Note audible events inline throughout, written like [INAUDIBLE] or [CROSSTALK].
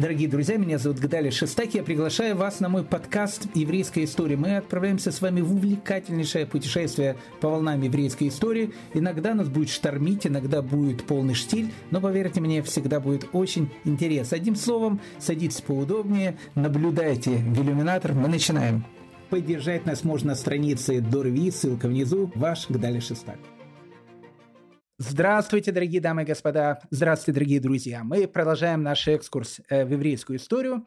Дорогие друзья, меня зовут Гадали Шестаки. Я приглашаю вас на мой подкаст «Еврейская история». Мы отправляемся с вами в увлекательнейшее путешествие по волнам еврейской истории. Иногда нас будет штормить, иногда будет полный штиль, но, поверьте мне, всегда будет очень интересно. Одним словом, садитесь поудобнее, наблюдайте в иллюминатор. Мы начинаем. Поддержать нас можно на странице Дорви, ссылка внизу. Ваш Гдали Шестак. Здравствуйте, дорогие дамы и господа. Здравствуйте, дорогие друзья. Мы продолжаем наш экскурс э, в еврейскую историю.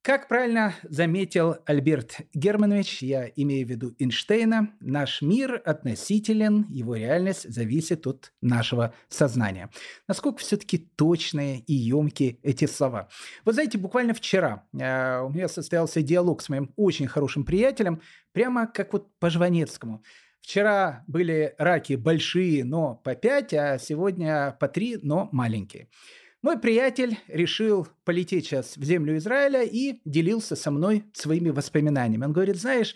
Как правильно заметил Альберт Германович, я имею в виду Эйнштейна, наш мир относителен, его реальность зависит от нашего сознания. Насколько все-таки точные и емкие эти слова. Вы знаете, буквально вчера э, у меня состоялся диалог с моим очень хорошим приятелем, прямо как вот по Жванецкому – Вчера были раки большие, но по 5, а сегодня по 3, но маленькие. Мой приятель решил полететь сейчас в землю Израиля и делился со мной своими воспоминаниями. Он говорит, знаешь,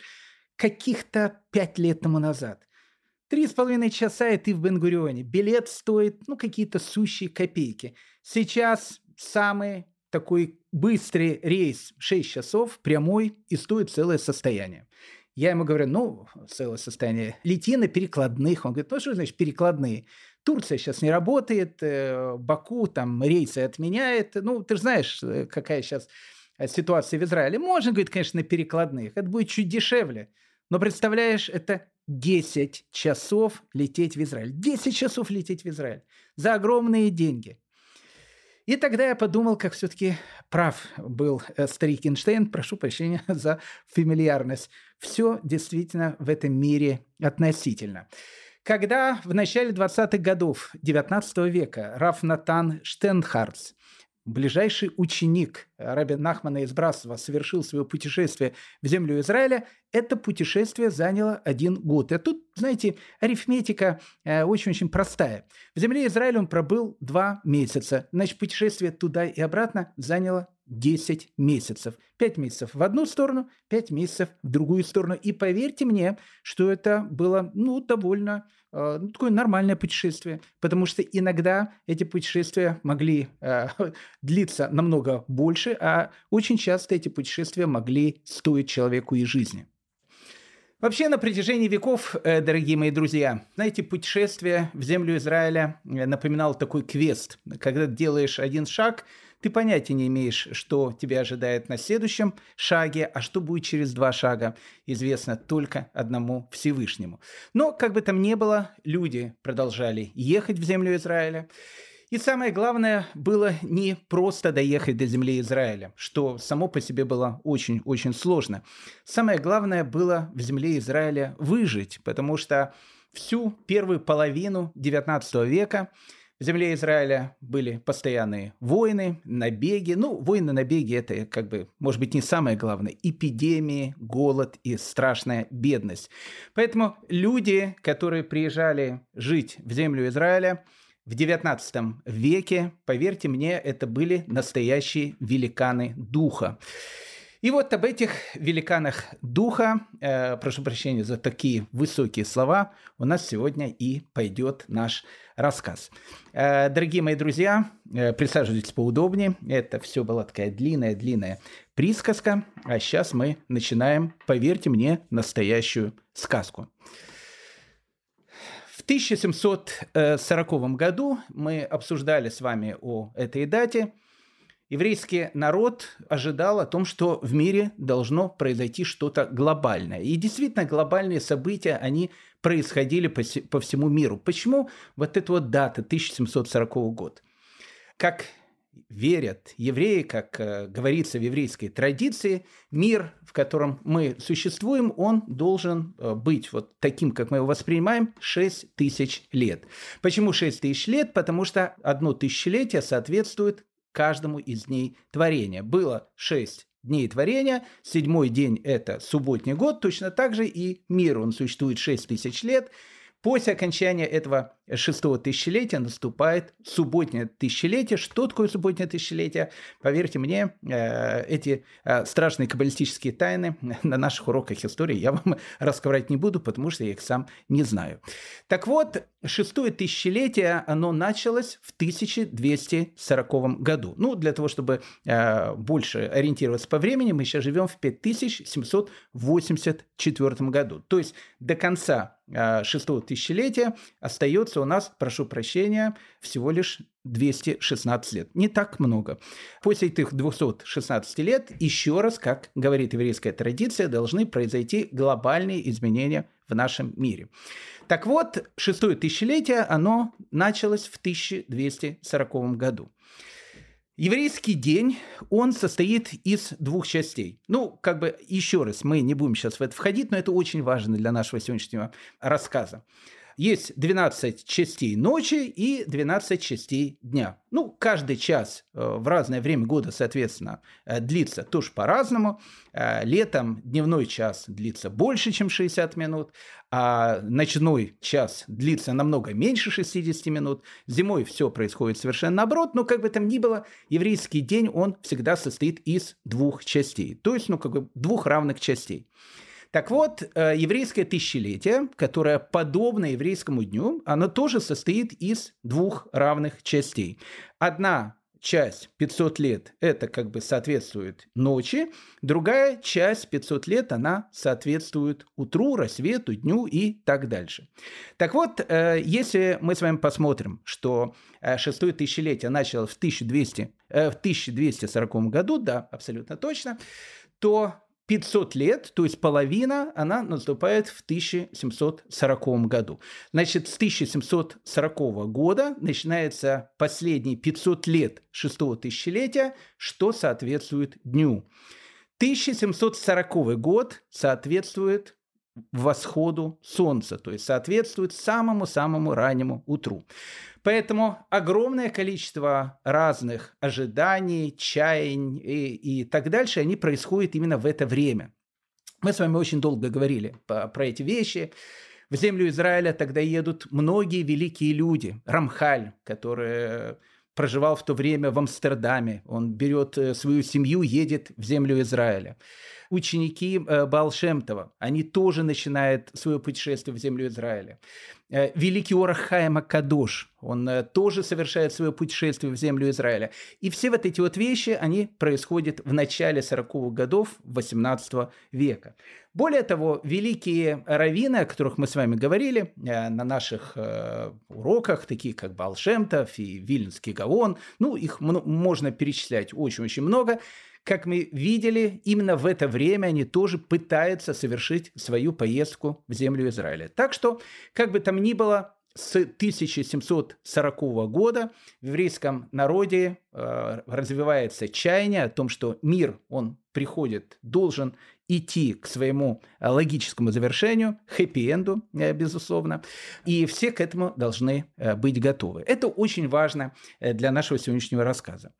каких-то пять лет тому назад, три с половиной часа и ты в Бенгурионе, билет стоит, ну, какие-то сущие копейки. Сейчас самый такой быстрый рейс 6 часов, прямой, и стоит целое состояние. Я ему говорю, ну, целое состояние, лети на перекладных. Он говорит, ну, что значит перекладные? Турция сейчас не работает, э, Баку там рейсы отменяет. Ну, ты же знаешь, э, какая сейчас э, ситуация в Израиле. Можно, говорит, конечно, на перекладных. Это будет чуть дешевле. Но представляешь, это 10 часов лететь в Израиль. 10 часов лететь в Израиль. За огромные деньги. И тогда я подумал, как все-таки прав был э, старик Эйнштейн, прошу прощения [LAUGHS] за фамильярность. Все действительно в этом мире относительно. Когда в начале 20-х годов 19 века Раф Натан Штенхардс ближайший ученик Раби Нахмана из Брасова совершил свое путешествие в землю Израиля, это путешествие заняло один год. И тут, знаете, арифметика э, очень-очень простая. В земле Израиля он пробыл два месяца. Значит, путешествие туда и обратно заняло 10 месяцев. 5 месяцев в одну сторону, 5 месяцев в другую сторону. И поверьте мне, что это было ну, довольно э, ну, такое нормальное путешествие, потому что иногда эти путешествия могли э, [LAUGHS] длиться намного больше, а очень часто эти путешествия могли стоить человеку и жизни. Вообще, на протяжении веков, э, дорогие мои друзья, знаете, путешествие в землю Израиля э, напоминал такой квест. Когда делаешь один шаг – ты понятия не имеешь, что тебя ожидает на следующем шаге, а что будет через два шага, известно только одному Всевышнему. Но, как бы там ни было, люди продолжали ехать в землю Израиля. И самое главное было не просто доехать до земли Израиля, что само по себе было очень-очень сложно. Самое главное было в земле Израиля выжить, потому что всю первую половину XIX века земле Израиля были постоянные войны, набеги. Ну, войны, набеги – это, как бы, может быть, не самое главное. Эпидемии, голод и страшная бедность. Поэтому люди, которые приезжали жить в землю Израиля, в XIX веке, поверьте мне, это были настоящие великаны духа. И вот об этих великанах духа, э, прошу прощения за такие высокие слова, у нас сегодня и пойдет наш рассказ. Э, дорогие мои друзья, э, присаживайтесь поудобнее. Это все была такая длинная-длинная присказка, а сейчас мы начинаем, поверьте мне, настоящую сказку. В 1740 году мы обсуждали с вами о этой дате – еврейский народ ожидал о том, что в мире должно произойти что-то глобальное. И действительно, глобальные события, они происходили по, всему миру. Почему вот эта вот дата, 1740 год? Как верят евреи, как э, говорится в еврейской традиции, мир, в котором мы существуем, он должен э, быть вот таким, как мы его воспринимаем, 6 тысяч лет. Почему 6 тысяч лет? Потому что одно тысячелетие соответствует каждому из дней творения. Было шесть дней творения, седьмой день – это субботний год, точно так же и мир, он существует шесть тысяч лет. После окончания этого шестого тысячелетия наступает субботнее тысячелетие. Что такое субботнее тысячелетие? Поверьте мне, э, эти э, страшные каббалистические тайны [LAUGHS] на наших уроках истории я вам [LAUGHS] рассказывать не буду, потому что я их сам не знаю. Так вот, шестое тысячелетие, оно началось в 1240 году. Ну, для того, чтобы э, больше ориентироваться по времени, мы сейчас живем в 5784 году. То есть до конца шестого тысячелетия остается у нас, прошу прощения, всего лишь 216 лет. Не так много. После этих 216 лет, еще раз, как говорит еврейская традиция, должны произойти глобальные изменения в нашем мире. Так вот, шестое тысячелетие, оно началось в 1240 году. Еврейский день, он состоит из двух частей. Ну, как бы еще раз, мы не будем сейчас в это входить, но это очень важно для нашего сегодняшнего рассказа. Есть 12 частей ночи и 12 частей дня. Ну, каждый час э, в разное время года, соответственно, э, длится тоже по-разному. Э, летом дневной час длится больше, чем 60 минут, а ночной час длится намного меньше 60 минут. Зимой все происходит совершенно наоборот, но как бы там ни было, еврейский день, он всегда состоит из двух частей. То есть, ну, как бы двух равных частей. Так вот, э, еврейское тысячелетие, которое подобно еврейскому дню, оно тоже состоит из двух равных частей. Одна часть 500 лет это как бы соответствует ночи, другая часть 500 лет она соответствует утру, рассвету, дню и так дальше. Так вот, э, если мы с вами посмотрим, что э, шестое тысячелетие началось в 1200, в 1240 году, да, абсолютно точно, то 500 лет, то есть половина, она наступает в 1740 году. Значит, с 1740 года начинается последние 500 лет шестого тысячелетия, что соответствует дню. 1740 год соответствует восходу солнца, то есть соответствует самому-самому раннему утру. Поэтому огромное количество разных ожиданий, чаяний и, и так дальше, они происходят именно в это время. Мы с вами очень долго говорили по, про эти вещи. В землю Израиля тогда едут многие великие люди. Рамхаль, который проживал в то время в Амстердаме. Он берет э, свою семью, едет в землю Израиля ученики э, Балшемтова, они тоже начинают свое путешествие в землю Израиля. Э, великий Орахаем Кадош, он э, тоже совершает свое путешествие в землю Израиля. И все вот эти вот вещи, они происходят в начале 40-х годов 18 века. Более того, великие раввины, о которых мы с вами говорили на наших уроках, такие как Балшемтов и Вильнский Гаон, ну, их можно перечислять очень-очень много, как мы видели, именно в это время они тоже пытаются совершить свою поездку в землю Израиля. Так что, как бы там ни было, с 1740 года в еврейском народе э, развивается чаяние о том, что мир, он приходит, должен идти к своему логическому завершению, хэппи-энду, э, безусловно, и все к этому должны э, быть готовы. Это очень важно э, для нашего сегодняшнего рассказа.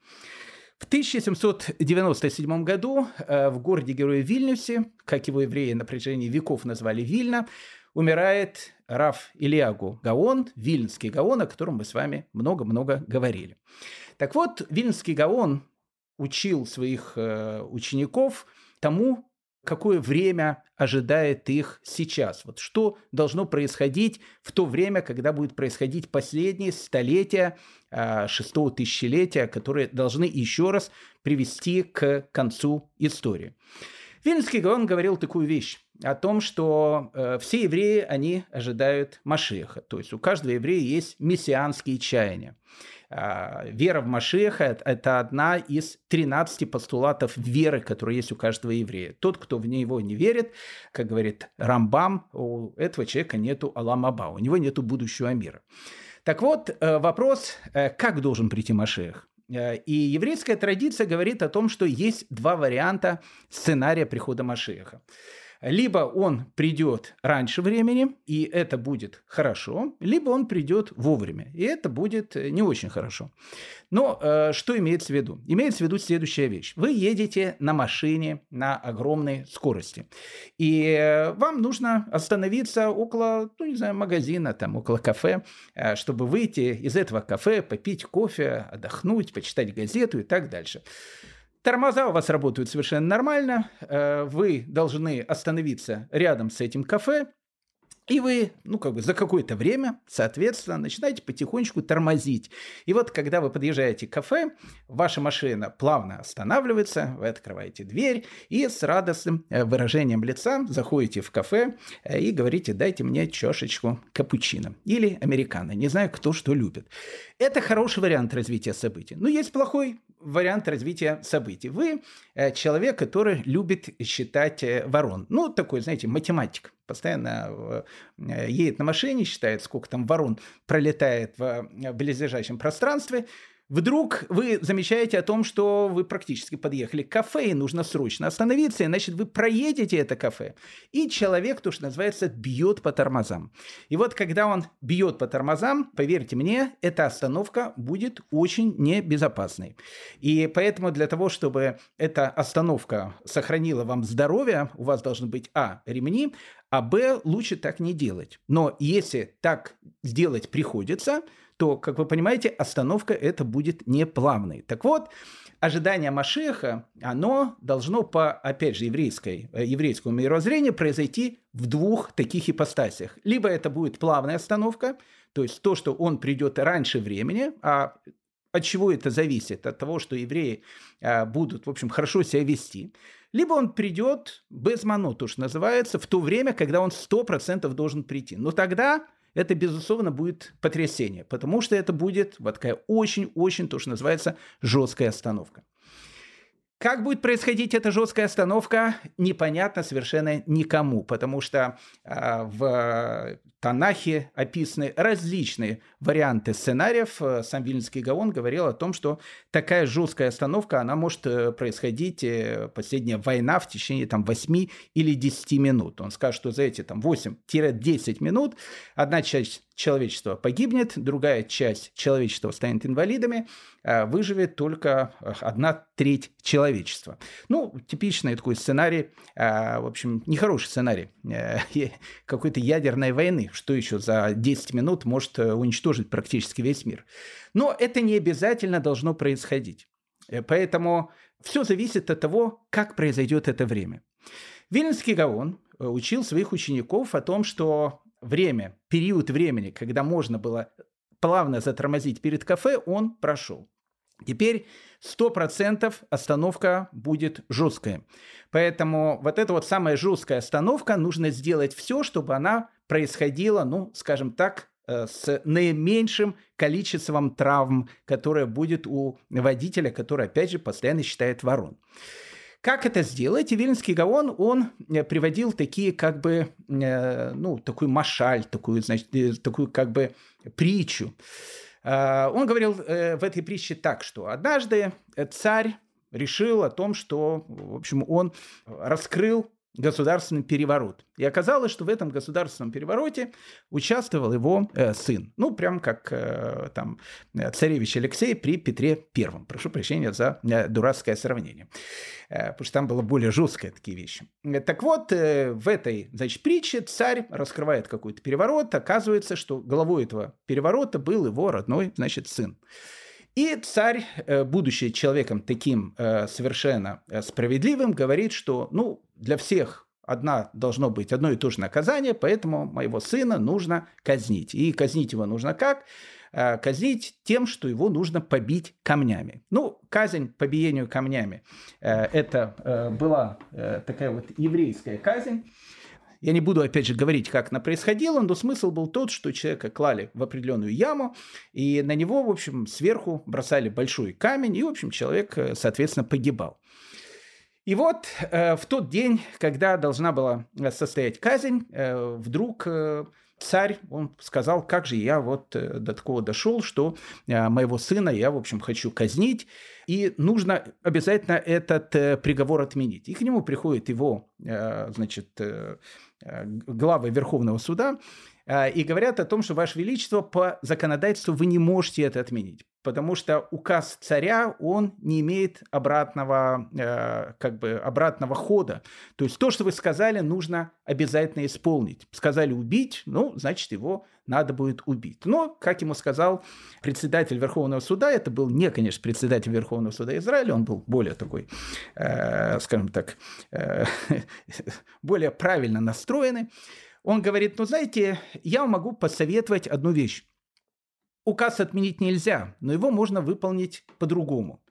В 1797 году э, в городе-герое Вильнюсе, как его евреи на протяжении веков назвали Вильна, умирает Раф Илиагу Гаон, Вильнский Гаон, о котором мы с вами много-много говорили. Так вот, Вильнский Гаон учил своих э, учеников тому, какое время ожидает их сейчас. Вот что должно происходить в то время, когда будет происходить последние столетия а, шестого тысячелетия, которые должны еще раз привести к концу истории. Вильнский Гаон говорил такую вещь о том, что э, все евреи, они ожидают Машеха. То есть у каждого еврея есть мессианские чаяния. А, вера в Машеха – это одна из 13 постулатов веры, которые есть у каждого еврея. Тот, кто в него не верит, как говорит Рамбам, у этого человека нету Аламаба, у него нету будущего мира. Так вот, э, вопрос, э, как должен прийти Машех? Э, и еврейская традиция говорит о том, что есть два варианта сценария прихода Машеха. Либо он придет раньше времени, и это будет хорошо, либо он придет вовремя, и это будет э, не очень хорошо. Но э, что имеется в виду? Имеется в виду следующая вещь. Вы едете на машине на огромной скорости, и э, вам нужно остановиться около, ну не знаю, магазина, там, около кафе, э, чтобы выйти из этого кафе, попить кофе, отдохнуть, почитать газету и так дальше. Тормоза у вас работают совершенно нормально. Э, вы должны остановиться рядом с этим кафе, и вы, ну, как бы за какое-то время, соответственно, начинаете потихонечку тормозить. И вот, когда вы подъезжаете к кафе, ваша машина плавно останавливается, вы открываете дверь и с радостным э, выражением лица заходите в кафе э, и говорите, дайте мне чашечку капучино или американо. Не знаю, кто что любит. Это хороший вариант развития событий. Но есть плохой вариант развития событий. Вы э, человек, который любит считать ворон. Ну, такой, знаете, математик постоянно э, едет на машине, считает, сколько там ворон пролетает в э, близлежащем пространстве, Вдруг вы замечаете о том, что вы практически подъехали к кафе, и нужно срочно остановиться, иначе вы проедете это кафе. И человек, то, что называется, бьет по тормозам. И вот когда он бьет по тормозам, поверьте мне, эта остановка будет очень небезопасной. И поэтому для того, чтобы эта остановка сохранила вам здоровье, у вас должны быть, а, ремни, а, б, лучше так не делать. Но если так сделать приходится, то, как вы понимаете, остановка это будет не плавной. Так вот, ожидание Машеха, оно должно по, опять же, еврейской, э, еврейскому мировоззрению произойти в двух таких ипостасях. Либо это будет плавная остановка, то есть то, что он придет раньше времени, а от чего это зависит? От того, что евреи а, будут, в общем, хорошо себя вести. Либо он придет без ману, то, называется, в то время, когда он 100% должен прийти. Но тогда это, безусловно, будет потрясение, потому что это будет вот такая очень-очень, то, что называется, жесткая остановка. Как будет происходить эта жесткая остановка, непонятно совершенно никому, потому что э, в Танахе описаны различные варианты сценариев. Сам Вильнинский Гаон говорил о том, что такая жесткая остановка, она может э, происходить, э, последняя война в течение там, 8 или 10 минут. Он скажет, что за эти там, 8-10 минут одна часть человечества погибнет, другая часть человечества станет инвалидами, а выживет только одна треть человечества. Ну, типичный такой сценарий, а, в общем, нехороший сценарий э, [LAUGHS] какой-то ядерной войны, что еще за 10 минут может э, уничтожить практически весь мир. Но это не обязательно должно происходить. Э, поэтому все зависит от того, как произойдет это время. Вильнинский Гаон учил своих учеников о том, что время, период времени, когда можно было плавно затормозить перед кафе, он прошел. Теперь 100% остановка будет жесткая. Поэтому вот эта вот самая жесткая остановка, нужно сделать все, чтобы она происходила, ну, скажем так, э, с наименьшим количеством травм, которое будет у водителя, который, опять же, постоянно считает ворон. Как это сделать? И Вильнский Гаон, он э, приводил такие как бы, э, ну, такую машаль, такую, значит, такую как бы притчу. Он говорил в этой притче так, что однажды царь решил о том, что, в общем, он раскрыл государственный переворот. И оказалось, что в этом государственном перевороте участвовал его э, сын. Ну, прям как э, там царевич Алексей при Петре Первом. Прошу прощения за э, дурацкое сравнение. Э, потому что там было более жесткое такие вещи. Так вот, э, в этой, значит, притче царь раскрывает какой-то переворот. Оказывается, что главой этого переворота был его родной, значит, сын. И царь, э, будучи человеком таким э, совершенно э, справедливым, говорит, что ну, для всех одна должно быть одно и то же наказание, поэтому моего сына нужно казнить. И казнить его нужно как? казнить тем, что его нужно побить камнями. Ну, казнь по биению камнями – это была такая вот еврейская казнь. Я не буду, опять же, говорить, как она происходила, но смысл был тот, что человека клали в определенную яму, и на него, в общем, сверху бросали большой камень, и, в общем, человек, э, соответственно, погибал. И вот э, в тот день, когда должна была э, состоять казнь, э, вдруг э, царь, он сказал, как же я вот э, до такого дошел, что моего сына я, в общем, хочу казнить. и нужно обязательно этот приговор отменить. И к нему приходит его, значит, главы Верховного суда э, и говорят о том, что, Ваше Величество, по законодательству вы не можете это отменить потому что указ царя, он не имеет обратного, э, как бы обратного хода. То есть то, что вы сказали, нужно обязательно исполнить. Сказали убить, ну, значит, его надо будет убить. Но, как ему сказал председатель Верховного суда, это был не, конечно, председатель Верховного суда Израиля, он был более такой, э, скажем так, э, [LAUGHS] более правильно настроенный. Он говорит, ну, знаете, я могу посоветовать одну вещь. Указ отменить нельзя, но его можно выполнить по-другому.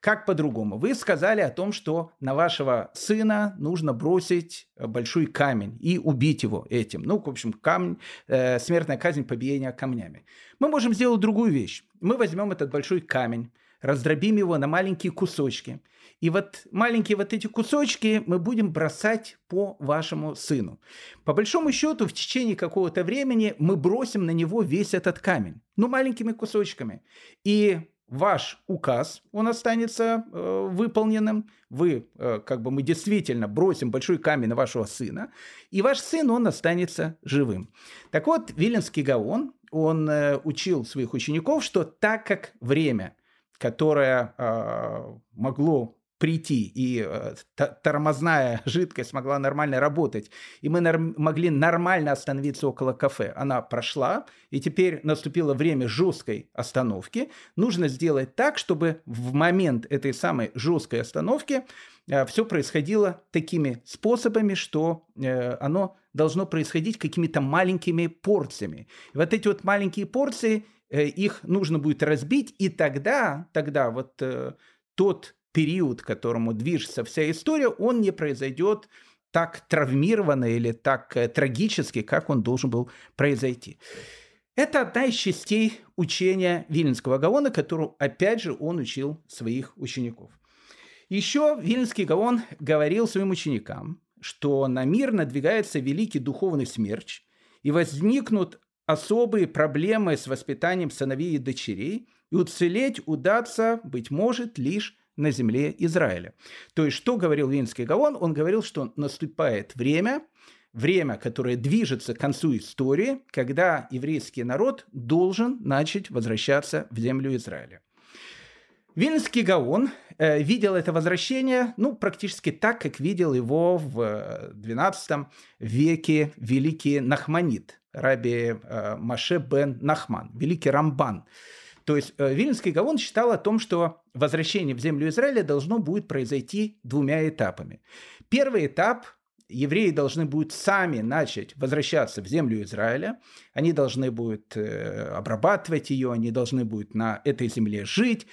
Как по-другому? Вы сказали о том, что на вашего сына нужно бросить э, большой камень и убить его этим. Ну, в общем, камень, э, смертная казнь, побиение камнями. Мы можем сделать другую вещь. Мы возьмем этот большой камень, раздробим его на маленькие кусочки – и вот маленькие вот эти кусочки мы будем бросать по вашему сыну. По большому счету, в течение какого-то времени мы бросим на него весь этот камень. Ну, маленькими кусочками. И ваш указ, он останется э, выполненным. Вы, э, как бы мы действительно бросим большой камень на вашего сына. И ваш сын, он останется живым. Так вот, Виленский Гаон, он э, учил своих учеников, что так как время, которое э, могло прийти, и э, тормозная [LAUGHS] жидкость могла нормально работать, и мы могли нормально остановиться около кафе. Она прошла, и теперь наступило время жесткой остановки. Нужно сделать так, чтобы в момент этой самой жесткой остановки э, все происходило такими способами, что э, оно должно происходить какими-то маленькими порциями. И вот эти вот маленькие порции, их нужно будет разбить, и тогда, тогда вот э, тот период, к которому движется вся история, он не произойдет так травмированно или так э, трагически, как он должен был произойти. Это одна из частей учения Вильнского Гаона, которую, опять же, он учил своих учеников. Еще Вильнский Гаон говорил своим ученикам, что на мир надвигается великий духовный смерч, и возникнут особые проблемы с воспитанием сыновей и дочерей, и уцелеть удастся, быть может, лишь на земле Израиля. То есть, что говорил Винский Гаон? Он говорил, что наступает время, время, которое движется к концу истории, когда еврейский народ должен начать возвращаться в землю Израиля. Вильнский Гаон э, видел это возвращение ну, практически так, как видел его в XII веке великий Нахманит, раби э, Маше бен Нахман, великий Рамбан. То есть э, Вильнский Гаон считал о том, что возвращение в землю Израиля должно будет произойти двумя этапами. Первый этап евреи должны будут сами начать возвращаться в землю Израиля, они должны будут э, обрабатывать ее, они должны будут на этой земле жить.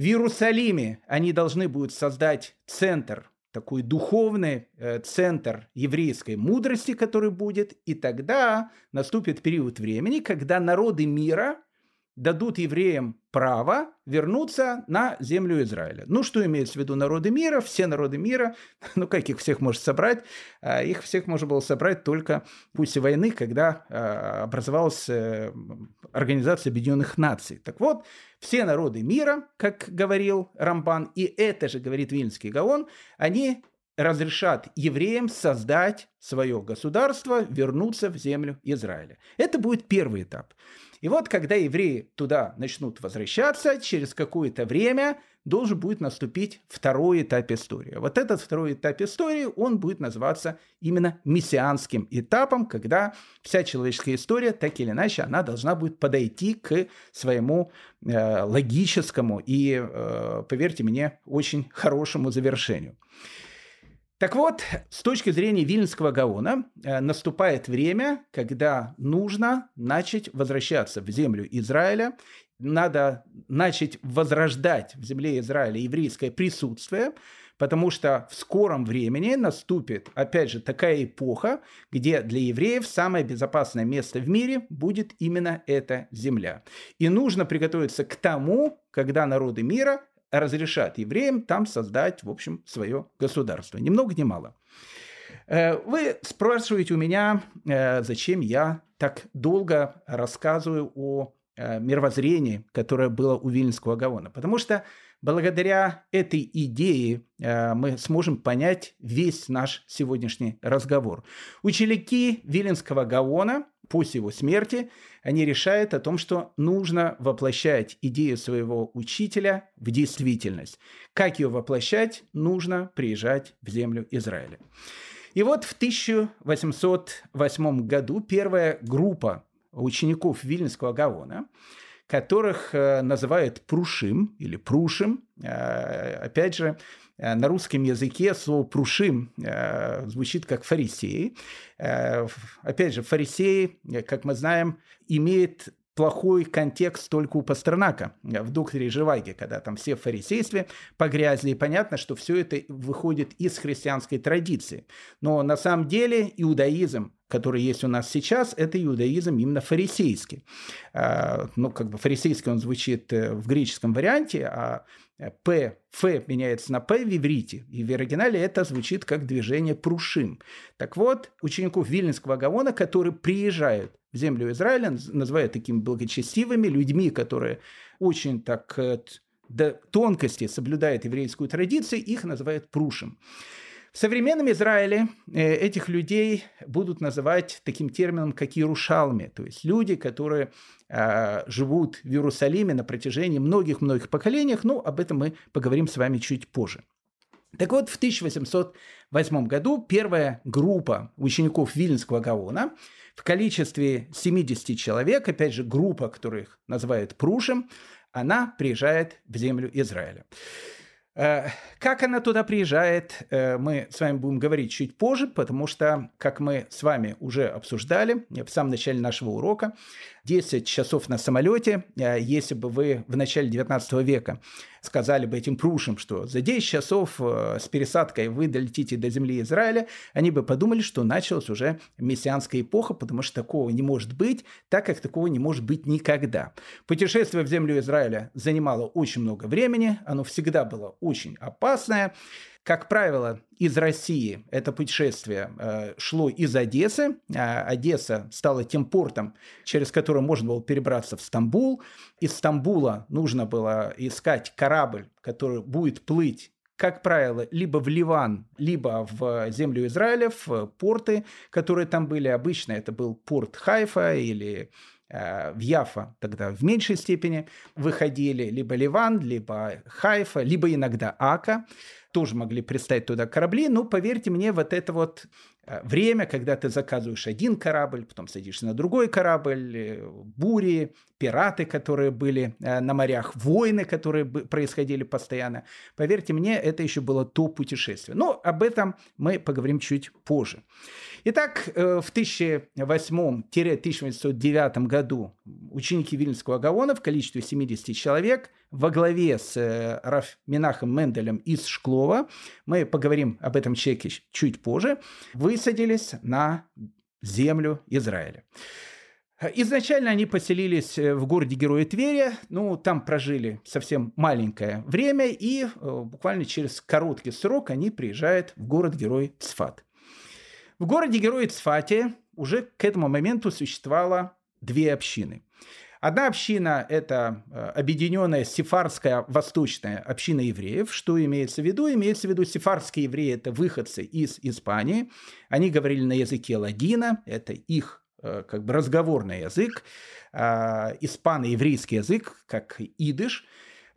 В Иерусалиме они должны будут создать центр, такой духовный э, центр еврейской мудрости, который будет, и тогда наступит период времени, когда народы мира – дадут евреям право вернуться на землю Израиля. Ну, что имеется в виду народы мира? Все народы мира, [LAUGHS] ну, как их всех может собрать? А, их всех можно было собрать только после войны, когда а, образовалась э, Организация Объединенных Наций. Так вот, все народы мира, как говорил Рамбан, и это же говорит Вильнский Гаон, они разрешат евреям создать свое государство, вернуться в землю Израиля. Это будет первый этап. И вот, когда евреи туда начнут возвращаться, через какое-то время должен будет наступить второй этап истории. Вот этот второй этап истории, он будет называться именно мессианским этапом, когда вся человеческая история, так или иначе, она должна будет подойти к своему э, логическому и, э, поверьте мне, очень хорошему завершению. Так вот, с точки зрения Вильнского Гаона, э, наступает время, когда нужно начать возвращаться в землю Израиля, надо начать возрождать в земле Израиля еврейское присутствие, потому что в скором времени наступит, опять же, такая эпоха, где для евреев самое безопасное место в мире будет именно эта земля. И нужно приготовиться к тому, когда народы мира разрешат евреям там создать, в общем, свое государство. Ни много ни мало. Э, вы спрашиваете у меня, э, зачем я так долго рассказываю о э, мировоззрении, которое было у Вильнского Гаона. Потому что Благодаря этой идее мы сможем понять весь наш сегодняшний разговор. Ученики Виленского Гаона после его смерти, они решают о том, что нужно воплощать идею своего учителя в действительность. Как ее воплощать? Нужно приезжать в землю Израиля. И вот в 1808 году первая группа учеников Вильнюсского Гаона, которых э, называют Прушим или Прушим, э, опять же, на русском языке слово «прушим» звучит как «фарисеи». Опять же, фарисеи, как мы знаем, имеет плохой контекст только у Пастернака в «Докторе Живаге», когда там все в фарисействе погрязли, и понятно, что все это выходит из христианской традиции. Но на самом деле иудаизм, который есть у нас сейчас, это иудаизм именно фарисейский. А, ну, как бы фарисейский он звучит э, в греческом варианте, а П, Ф меняется на П в иврите, и в оригинале это звучит как движение прушим. Так вот, учеников Вильнинского Гаона, которые приезжают в землю Израиля, называют такими благочестивыми людьми, которые очень так э, до тонкости соблюдают еврейскую традицию, их называют прушим. В современном Израиле э, этих людей будут называть таким термином, как Иерушалми, то есть люди, которые э, живут в Иерусалиме на протяжении многих-многих поколений. Ну, об этом мы поговорим с вами чуть позже. Так вот, в 1808 году первая группа учеников Вильнского Гаона – в количестве 70 человек, опять же, группа, которых называют Прушем, она приезжает в землю Израиля. Э, как она туда приезжает, э, мы с вами будем говорить чуть позже, потому что, как мы с вами уже обсуждали в самом начале нашего урока, 10 часов на самолете, э, если бы вы в начале 19 века сказали бы этим прушам, что за 10 часов э, с пересадкой вы долетите до земли Израиля, они бы подумали, что началась уже мессианская эпоха, потому что такого не может быть, так как такого не может быть никогда. Путешествие в землю Израиля занимало очень много времени, оно всегда было очень опасное. Как правило, из России это путешествие э, шло из Одессы. А Одесса стала тем портом, через который можно было перебраться в Стамбул. Из Стамбула нужно было искать корабль, который будет плыть как правило, либо в Ливан, либо в землю Израиля, в порты, которые там были. Обычно это был порт Хайфа или в Яфа тогда в меньшей степени выходили либо Ливан, либо Хайфа, либо иногда Ака. Тоже могли пристать туда корабли, но поверьте мне, вот это вот э, время, когда ты заказываешь один корабль, потом садишься на другой корабль, э, бури, пираты, которые были э, на морях, войны, которые происходили постоянно. Поверьте мне, это еще было то путешествие. Но об этом мы поговорим чуть позже. Итак, в 1008-1809 году ученики Вильнского Гаона в количестве 70 человек во главе с Раф Минахом Менделем из Шкло слова, мы поговорим об этом человеке чуть позже, высадились на землю Израиля. Изначально они поселились э, в городе Героя Тверя, ну, там прожили совсем маленькое время, и э, буквально через короткий срок они приезжают в город Герой Цфат. В городе Герой Цфате уже к этому моменту существовало две общины. Одна община – это э, объединенная сефарская восточная община евреев. Что имеется в виду? Имеется в виду сефарские евреи – это выходцы из Испании. Они говорили на языке ладина, это их э, как бы разговорный язык. А, испано-еврейский язык, как идыш.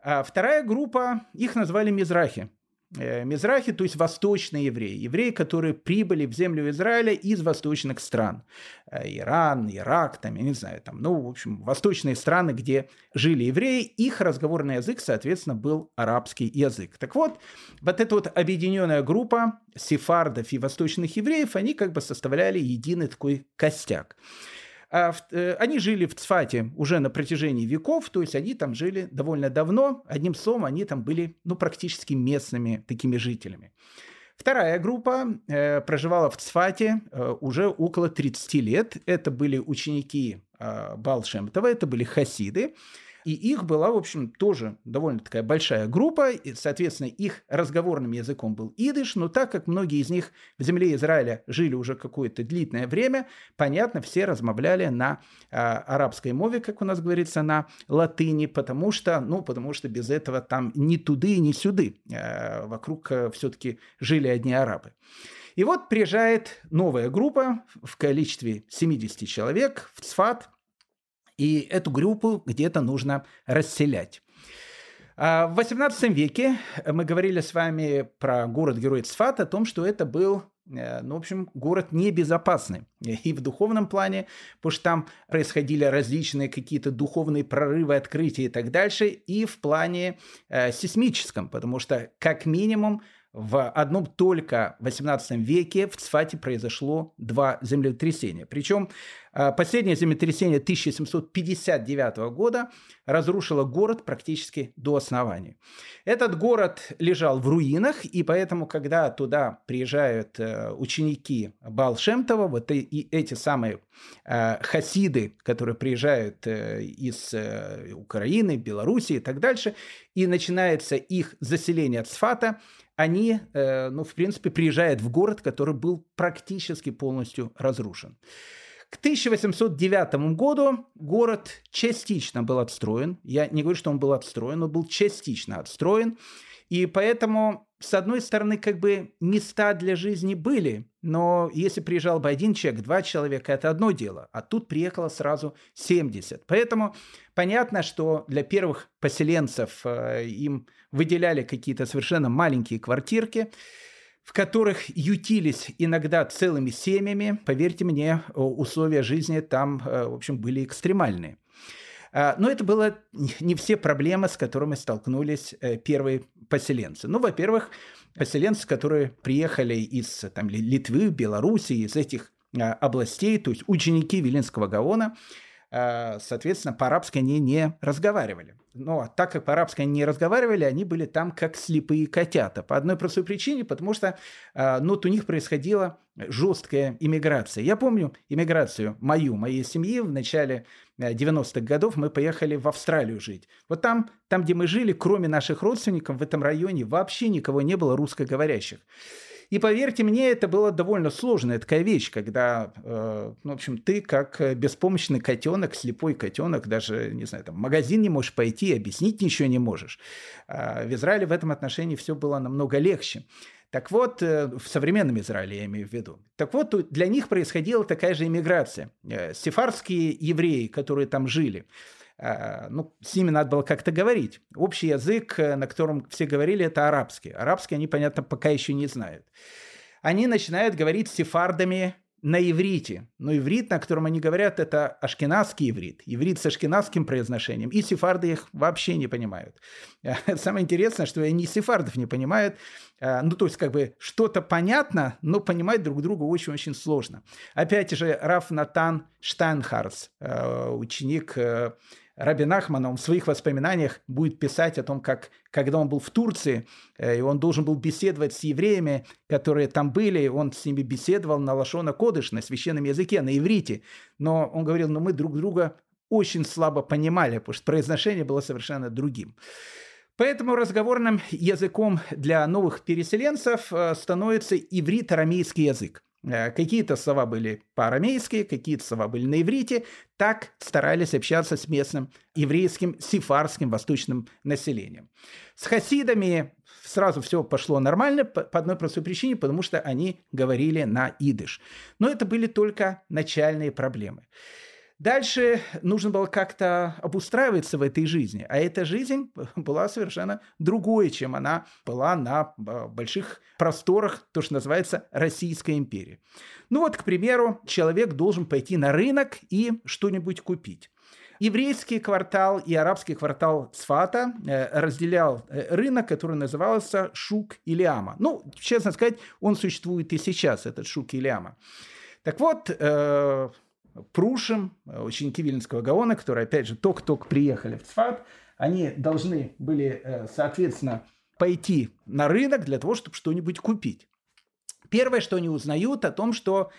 А вторая группа, их назвали мизрахи. Э, Мизрахи, то есть восточные евреи, евреи, которые прибыли в землю Израиля из восточных стран. Э, Иран, Ирак, там, я не знаю, там, ну, в общем, восточные страны, где жили евреи, их разговорный язык, соответственно, был арабский язык. Так вот, вот эта вот объединенная группа сефардов и восточных евреев, они как бы составляли единый такой костяк. А э, они жили в Цфате уже на протяжении веков, то есть они там жили довольно давно. Одним словом, они там были ну, практически местными такими жителями. Вторая группа э, проживала в Цфате э, уже около 30 лет. Это были ученики э, Балшемтова, это были хасиды. И их была, в общем, тоже довольно такая большая группа, и, соответственно, их разговорным языком был идыш, но так как многие из них в земле Израиля жили уже какое-то длительное время, понятно, все размовляли на э, арабской мове, как у нас говорится, на латыни, потому что, ну, потому что без этого там ни туды, ни сюды. Э, вокруг э, все-таки жили одни арабы. И вот приезжает новая группа в количестве 70 человек в Цфат, и эту группу где-то нужно расселять. А в XVIII веке мы говорили с вами про город-герой Цфат, о том, что это был э, ну, в общем, город небезопасный. И в духовном плане, потому что там происходили различные какие-то духовные прорывы, открытия и так дальше, и в плане э, сейсмическом, потому что, как минимум, в одном только 18 веке в Цфате произошло два землетрясения. Причем а, последнее землетрясение 1759 года разрушило город практически до основания. Этот город лежал в руинах, и поэтому, когда туда приезжают э, ученики Балшемтова, вот и эти самые э, хасиды, которые приезжают э, из Украины, Белоруссии и так дальше, и начинается их заселение Цфата, они, ну, в принципе, приезжают в город, который был практически полностью разрушен. К 1809 году город частично был отстроен. Я не говорю, что он был отстроен, но был частично отстроен. И поэтому, с одной стороны, как бы места для жизни были, но если приезжал бы один человек, два человека, это одно дело, а тут приехало сразу 70. Поэтому понятно, что для первых поселенцев э, им выделяли какие-то совершенно маленькие квартирки, в которых ютились иногда целыми семьями. Поверьте мне, условия жизни там, э, в общем, были экстремальные. А, но это было не все проблемы, с которыми столкнулись э, первые поселенцы. Ну, во-первых, поселенцы, которые приехали из там, Литвы, Белоруссии, из этих а, областей, то есть ученики Вилинского Гаона, соответственно, по-арабски они не разговаривали. Но так как по-арабски они не разговаривали, они были там как слепые котята. По одной простой причине, потому что а, ну, вот у них происходила жесткая иммиграция. Я помню иммиграцию мою, моей семьи в начале 90-х э, годов мы поехали в Австралию жить. Вот там, там, где мы жили, кроме наших родственников в этом районе, вообще никого не было русскоговорящих. И поверьте мне, это была довольно сложная такая вещь, когда, э, ну, в общем, ты как э, беспомощный котенок, слепой котенок, даже, не знаю, там, в магазин не можешь пойти, объяснить ничего не можешь. А в Израиле в этом отношении все было намного легче. Так вот, э, в современном Израиле я имею в виду. Так вот, для них происходила такая же иммиграция. Э, сефардские евреи, которые там жили, ну, с ними надо было как-то говорить. Общий язык, э, на котором все говорили, это арабский. Арабский они, понятно, пока еще не знают. Они начинают говорить с сефардами на иврите. Но иврит, на котором они говорят, это ашкенадский иврит. Иврит с ашкенадским произношением. И сефарды их вообще не понимают. [LAUGHS] Самое интересное, что они сефардов не понимают. А, ну, то есть, как бы, что-то понятно, но понимать друг друга очень-очень сложно. Опять же, Раф Натан Штайнхарс, э, ученик э, Раби Нахман, он в своих воспоминаниях будет писать о том, как когда он был в Турции, э, и он должен был беседовать с евреями, которые там были, он с ними беседовал на лашона кодыш, на священном языке, на иврите. Но он говорил, ну мы друг друга очень слабо понимали, потому что произношение было совершенно другим. Поэтому разговорным языком для новых переселенцев э, становится иврит-арамейский язык. Э, какие-то слова были по-арамейски, какие-то слова были на иврите. Так старались общаться с местным еврейским, сифарским восточным населением. С хасидами сразу все пошло нормально по одной простой причине, потому что они говорили на идыш. Но это были только начальные проблемы. Дальше нужно было как-то обустраиваться в этой жизни. А эта жизнь [LAUGHS] была совершенно другой, чем она была на а, больших просторах, то, что называется Российская империя. Ну вот, к примеру, человек должен пойти на рынок и что-нибудь купить. Еврейский квартал и арабский квартал Сфата э, разделял э, рынок, который назывался Шук Илиама. Ну, честно сказать, он существует и сейчас, этот Шук Илиама. Так вот, э, Прушим, ученики Вильнинского Гаона, которые, опять же, только-только приехали в Цфат, они должны были, э, соответственно, пойти на рынок для того, чтобы что-нибудь купить. Первое, что они узнают, о том, что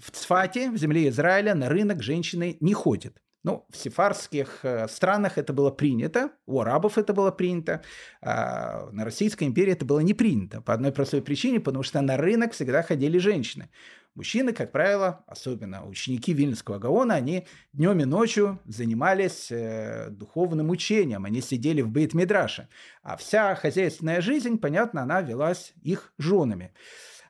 в Цфате, в земле Израиля, на рынок женщины не ходят. Ну, в сефарских э, странах это было принято, у арабов это было принято, а на Российской империи это было не принято по одной простой причине, потому что на рынок всегда ходили женщины. Мужчины, как правило, особенно ученики Вильнюсского Гаона, они днем и ночью занимались э, духовным учением, они сидели в Бейт-Мидраше, а вся хозяйственная жизнь, понятно, она велась их женами.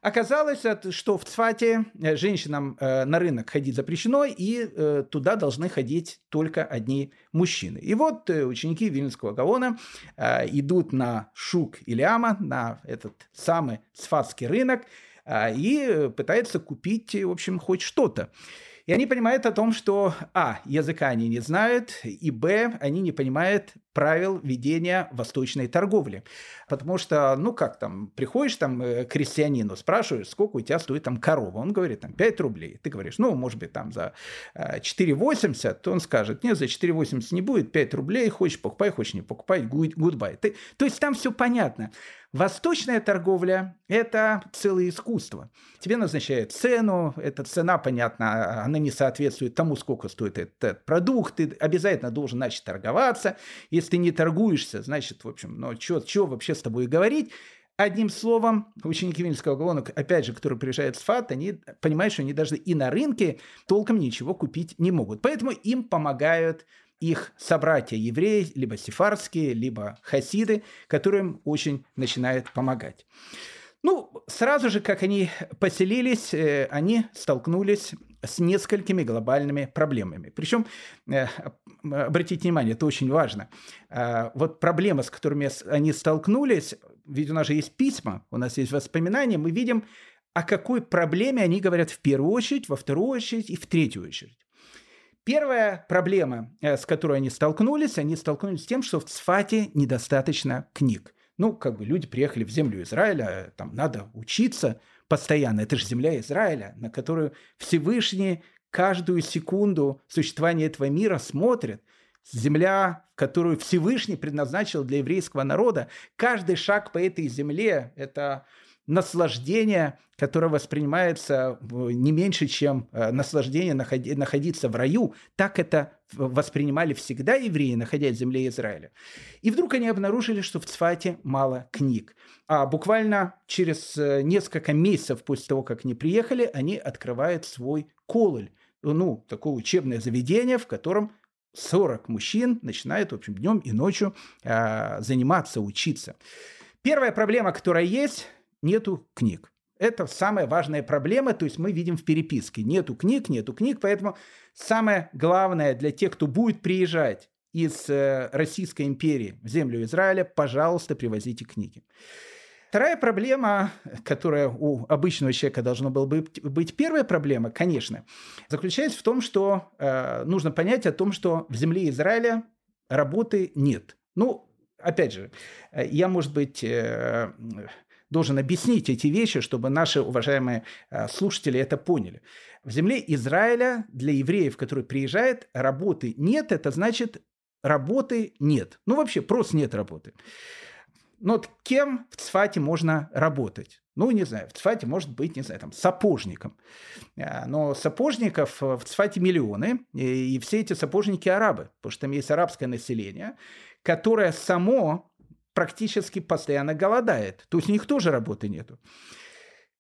Оказалось, что в Цфате э, женщинам э, на рынок ходить запрещено, и э, туда должны ходить только одни мужчины. И вот ученики Вильнюсского Гаона идут на Шук Илиама, на этот самый Цфатский рынок, и пытаются купить, в общем, хоть что-то. И они понимают о том, что, а, языка они не знают, и, б, они не понимают правил ведения восточной торговли. Потому что, ну как там, приходишь там э, к крестьянину, спрашиваешь, сколько у тебя стоит там корова. Он говорит, там, 5 рублей. Ты говоришь, ну, может быть, там за 4,80, э, он скажет, нет, за 4,80 не будет, 5 рублей, хочешь покупай, хочешь не покупай, goodbye. Ты, то есть там все понятно. Восточная торговля – это целое искусство. Тебе назначают цену, эта цена, понятно, она не соответствует тому, сколько стоит этот продукт, ты обязательно должен начать торговаться. Если не торгуешься, значит, в общем, ну, что вообще с тобой говорить? Одним словом, ученики Вильнюсского Гаона, опять же, которые приезжают с ФАТ, они понимают, что они даже и на рынке толком ничего купить не могут. Поэтому им помогают их собратья-евреи, либо сефарские, либо хасиды, которым очень начинает помогать. Ну, сразу же, как они поселились, э, они столкнулись с несколькими глобальными проблемами. Причем, э, обратите внимание, это очень важно. Э, вот проблемы, с которыми они столкнулись, ведь у нас же есть письма, у нас есть воспоминания, мы видим, о какой проблеме они говорят в первую очередь, во вторую очередь и в третью очередь. Первая проблема, э, с которой они столкнулись, они столкнулись с тем, что в Цфате недостаточно книг. Ну, как бы люди приехали в землю Израиля, там надо учиться постоянно. Это же земля Израиля, на которую Всевышний каждую секунду существования этого мира смотрит. Земля, которую Всевышний предназначил для еврейского народа. Каждый шаг по этой земле – это наслаждение, которое воспринимается не меньше, чем э, наслаждение находиться в раю. Так это воспринимали всегда евреи, находясь в земле Израиля. И вдруг они обнаружили, что в Цфате мало книг. А буквально через э, несколько месяцев после того, как они приехали, они открывают свой кололь. Ну, такое учебное заведение, в котором 40 мужчин начинают, в общем, днем и ночью э, заниматься, учиться. Первая проблема, которая есть, нету книг. Это самая важная проблема, то есть мы видим в переписке. Нету книг, нету книг, поэтому самое главное для тех, кто будет приезжать из э, Российской империи в землю Израиля, пожалуйста, привозите книги. Вторая проблема, которая у обычного человека должна была быть, быть первая проблема, конечно, заключается в том, что э, нужно понять о том, что в земле Израиля работы нет. Ну, опять же, э, я, может быть, э, должен объяснить эти вещи, чтобы наши уважаемые э, слушатели это поняли. В земле Израиля для евреев, которые приезжают, работы нет, это значит работы нет. Ну вообще просто нет работы. Но вот кем в Цфате можно работать? Ну, не знаю, в Цфате может быть, не знаю, там, сапожником. Э, но сапожников в Цфате миллионы, и все эти сапожники арабы, потому что там есть арабское население, которое само практически постоянно голодает. То есть у них тоже работы нету.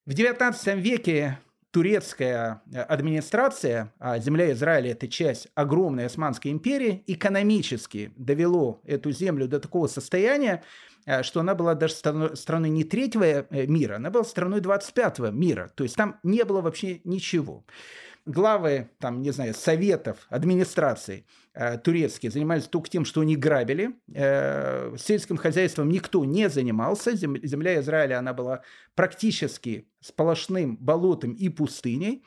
В XIX веке турецкая э, администрация, а земля Израиля – это часть огромной Османской империи, экономически довело эту землю до такого состояния, э, что она была даже страной не третьего э, мира, она была страной 25-го мира. То есть там не было вообще ничего главы, там, не знаю, советов, администрации турецкие занимались только тем, что они грабили. Э, сельским хозяйством никто не занимался. Зем, земля Израиля, она была практически сплошным болотом и пустыней.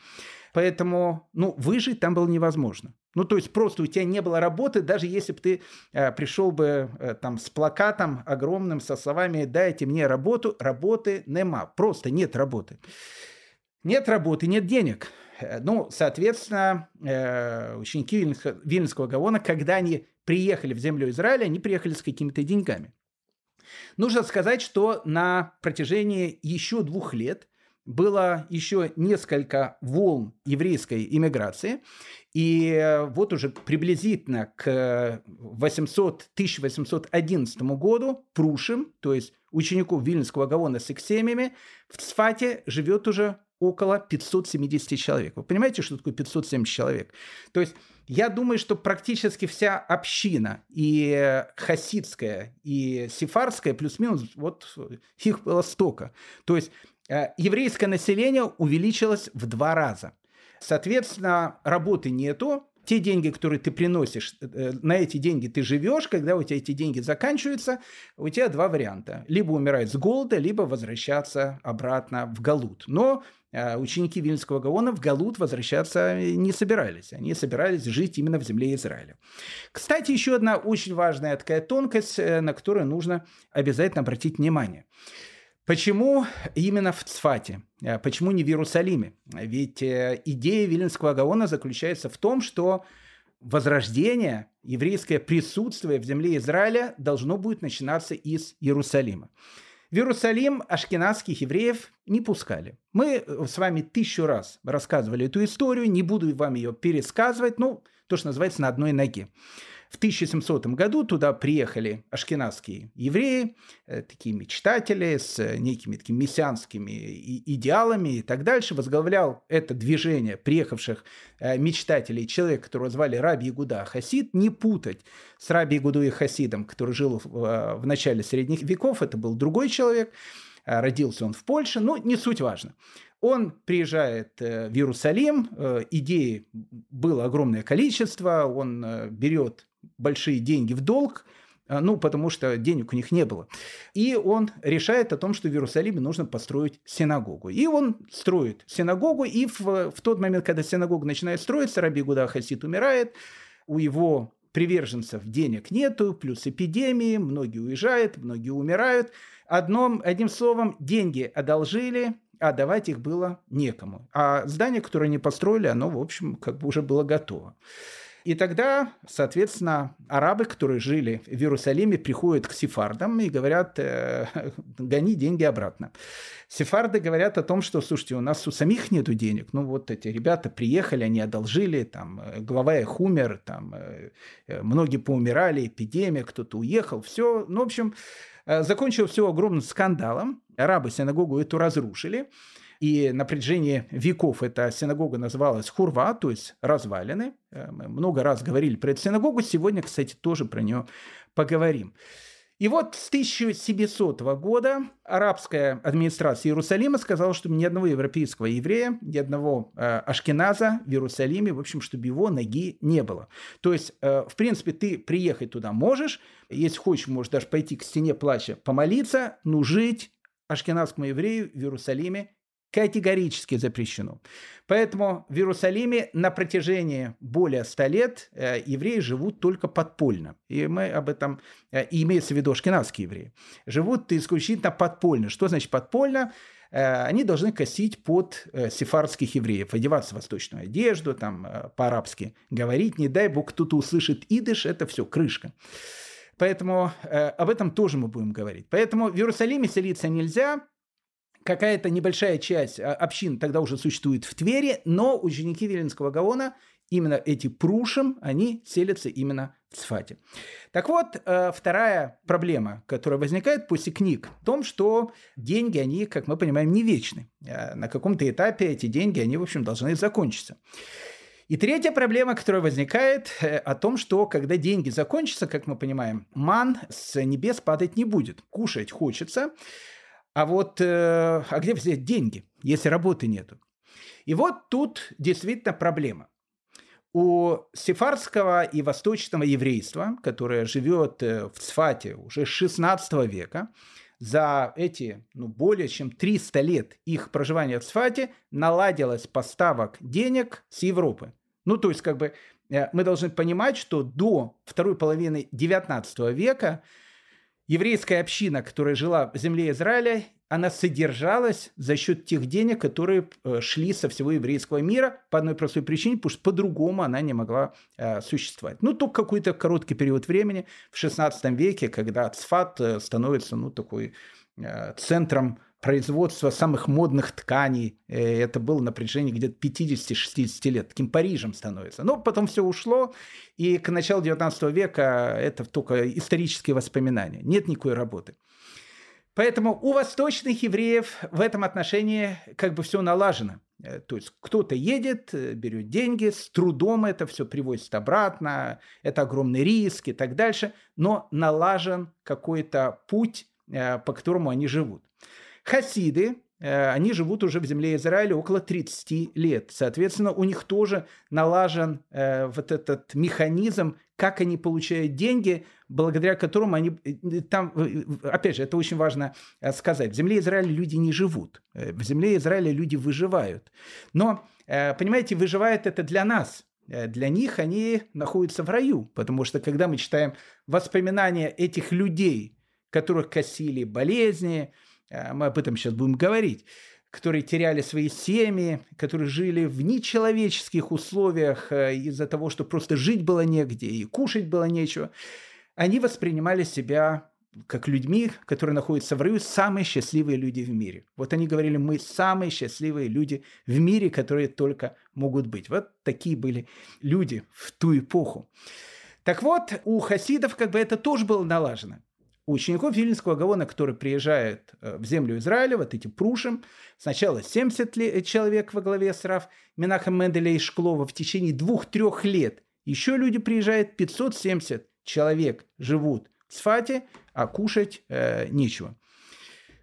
Поэтому, ну, выжить там было невозможно. Ну, то есть просто у тебя не было работы, даже если бы ты э, пришел бы э, там с плакатом огромным, со словами «дайте мне работу», работы нема, просто нет работы. Нет работы, нет денег. Э, ну, соответственно, э, ученики Вильнюсского Гаона, когда они приехали в землю Израиля, они приехали с какими-то деньгами. Нужно сказать, что на протяжении еще двух лет было еще несколько волн еврейской иммиграции, и вот уже приблизительно к 800, 1811 году Прушим, то есть учеников Вильнюсского Гаона с эксемиями, в Цфате живет уже около 570 человек. Вы понимаете, что такое 570 человек? То есть я думаю, что практически вся община, и хасидская, и сефарская, плюс-минус, вот их было столько. То есть э, еврейское население увеличилось в два раза. Соответственно, работы нету, те деньги, которые ты приносишь, э, на эти деньги ты живешь, когда у тебя эти деньги заканчиваются, у тебя два варианта. Либо умирать с голода, либо возвращаться обратно в Галут. Но э, ученики Вильнского Гаона в Галут возвращаться не собирались. Они собирались жить именно в земле Израиля. Кстати, еще одна очень важная такая тонкость, э, на которую нужно обязательно обратить внимание. Почему именно в Цфате? А почему не в Иерусалиме? Ведь э, идея Виленского Гаона заключается в том, что возрождение, еврейское присутствие в земле Израиля должно будет начинаться из Иерусалима. В Иерусалим ашкенадских евреев не пускали. Мы э, с вами тысячу раз рассказывали эту историю, не буду вам ее пересказывать, ну, то, что называется, на одной ноге. В 1700 году туда приехали ашкенадские евреи, э, такие мечтатели с э, некими такими мессианскими идеалами и так дальше. Возглавлял это движение приехавших э, мечтателей человек, которого звали Раби Игуда Хасид. Не путать с Раби Игудой Хасидом, который жил в, в начале средних веков. Это был другой человек. Родился он в Польше, но не суть важно. Он приезжает в Иерусалим, идеи было огромное количество, он берет большие деньги в долг, ну, потому что денег у них не было. И он решает о том, что в Иерусалиме нужно построить синагогу. И он строит синагогу, и в, в тот момент, когда синагога начинает строиться, Раби Гуда Хасид умирает, у его приверженцев денег нету, плюс эпидемии, многие уезжают, многие умирают. Одном, одним словом, деньги одолжили, а давать их было некому. А здание, которое они построили, оно, в общем, как бы уже было готово. И тогда, соответственно, арабы, которые жили в Иерусалиме, приходят к сефардам и говорят, э, [LAUGHS] гони деньги обратно. Сефарды говорят о том, что, слушайте, у нас у самих нету денег. Ну вот эти ребята приехали, они одолжили, там, э, глава их умер, там, э, э, многие поумирали, эпидемия, кто-то уехал, все. Ну, в общем, закончилось все огромным скандалом. Арабы синагогу эту разрушили. И на протяжении веков эта синагога называлась Хурва, то есть развалины. Э, мы много раз говорили про эту синагогу. Сегодня, кстати, тоже про нее поговорим. И вот с 1700 года арабская администрация Иерусалима сказала, что ни одного европейского еврея, ни одного э, ашкеназа в Иерусалиме, в общем, чтобы его ноги не было. То есть, э, в принципе, ты приехать туда можешь, если хочешь, можешь даже пойти к стене плача помолиться, но жить ашкеназскому еврею в Иерусалиме категорически запрещено. Поэтому в Иерусалиме на протяжении более ста лет э, евреи живут только подпольно. И мы об этом, э, и имеется в виду ашкенадские евреи, живут исключительно подпольно. Что значит подпольно? Э, они должны косить под сефардских евреев, одеваться в восточную одежду, там по-арабски говорить, не дай бог кто-то услышит идыш, это все, крышка. Поэтому э, об этом тоже мы будем говорить. Поэтому в Иерусалиме селиться нельзя, какая-то небольшая часть а, общин тогда уже существует в Твери, но ученики Виленского Гаона, именно эти прушим, они селятся именно в Цфате. Так вот, э, вторая проблема, которая возникает после книг, в том, что деньги, они, как мы понимаем, не вечны. Э, на каком-то этапе эти деньги, они, в общем, должны закончиться. И третья проблема, которая возникает, э, о том, что когда деньги закончатся, как мы понимаем, ман с небес падать не будет. Кушать хочется, а вот э, а где взять деньги, если работы нету? И вот тут действительно проблема. У сефарского и восточного еврейства, которое живет э, в Цфате уже с 16 века, за эти ну, более чем 300 лет их проживания в Цфате наладилось поставок денег с Европы. Ну, то есть, как бы, э, мы должны понимать, что до второй половины 19 века еврейская община, которая жила в земле Израиля, она содержалась за счет тех денег, которые э, шли со всего еврейского мира по одной простой причине, потому что по-другому она не могла э, существовать. Ну, только какой-то короткий период времени в XVI веке, когда Цфат э, становится, ну, такой центром производства самых модных тканей. Э, это было на протяжении где-то 50-60 лет. Таким Парижем становится. Но потом все ушло, и к началу 19 века это только исторические воспоминания. Нет никакой работы. Поэтому у восточных евреев в этом отношении как бы все налажено. Э, то есть кто-то едет, э, берет деньги, с трудом это все привозит обратно, это огромный риск и так дальше, но налажен какой-то путь, по которому они живут. Хасиды, они живут уже в земле Израиля около 30 лет. Соответственно, у них тоже налажен вот этот механизм, как они получают деньги, благодаря которым они... Там, опять же, это очень важно сказать. В земле Израиля люди не живут. В земле Израиля люди выживают. Но, понимаете, выживает это для нас. Для них они находятся в раю, потому что когда мы читаем воспоминания этих людей, которых косили болезни, мы об этом сейчас будем говорить, которые теряли свои семьи, которые жили в нечеловеческих условиях э, из-за того, что просто жить было негде и кушать было нечего, они воспринимали себя как людьми, которые находятся в раю, самые счастливые люди в мире. Вот они говорили, мы самые счастливые люди в мире, которые только могут быть. Вот такие были люди в ту эпоху. Так вот, у хасидов как бы это тоже было налажено у учеников Вильнинского Гавона, которые приезжают э, в землю Израиля, вот эти прушим, сначала 70 э, человек во главе с Раф Минахом Менделя и Шклова в течение двух-трех лет. Еще люди приезжают, 570 человек живут в Сфате, а кушать э, нечего.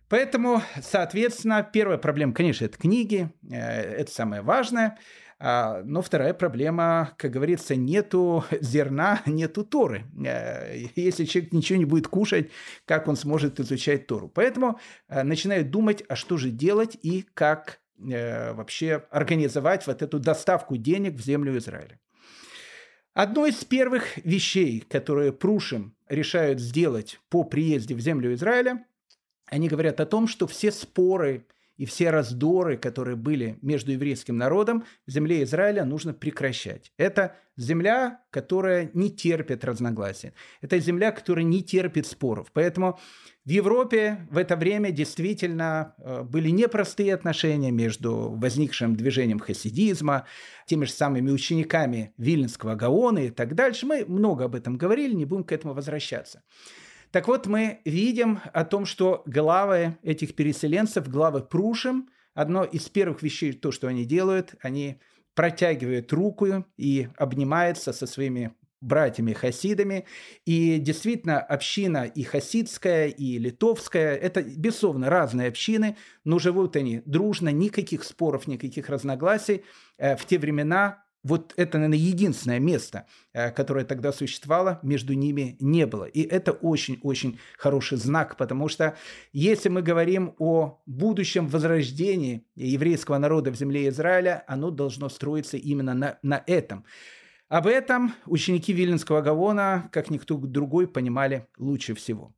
Поэтому, соответственно, первая проблема, конечно, это книги, э, это самое важное. А, но вторая проблема, как говорится, нету [LAUGHS] зерна, нету Торы. Э, если человек ничего не будет кушать, как он сможет изучать Тору? Поэтому э, начинают думать, а что же делать и как э, вообще организовать вот эту доставку денег в землю Израиля. Одной из первых вещей, которые Прушим решают сделать по приезде в землю Израиля, они говорят о том, что все споры и все раздоры, которые были между еврейским народом в земле Израиля, нужно прекращать. Это земля, которая не терпит разногласий. Это земля, которая не терпит споров. Поэтому в Европе в это время действительно э, были непростые отношения между возникшим движением хасидизма, теми же самыми учениками Вильнского Гаона и так дальше. Мы много об этом говорили, не будем к этому возвращаться. Так вот, мы видим о том, что главы этих переселенцев, главы Прушим, одно из первых вещей, то, что они делают, они протягивают руку и обнимаются со своими братьями-хасидами. И действительно, община и хасидская, и литовская – это, безусловно, разные общины, но живут они дружно, никаких споров, никаких разногласий. Э, в те времена вот это, наверное, единственное место, э, которое тогда существовало, между ними не было. И это очень-очень хороший знак, потому что если мы говорим о будущем возрождении еврейского народа в земле Израиля, оно должно строиться именно на, на этом. Об этом ученики Вильнинского Гавона, как никто другой, понимали лучше всего.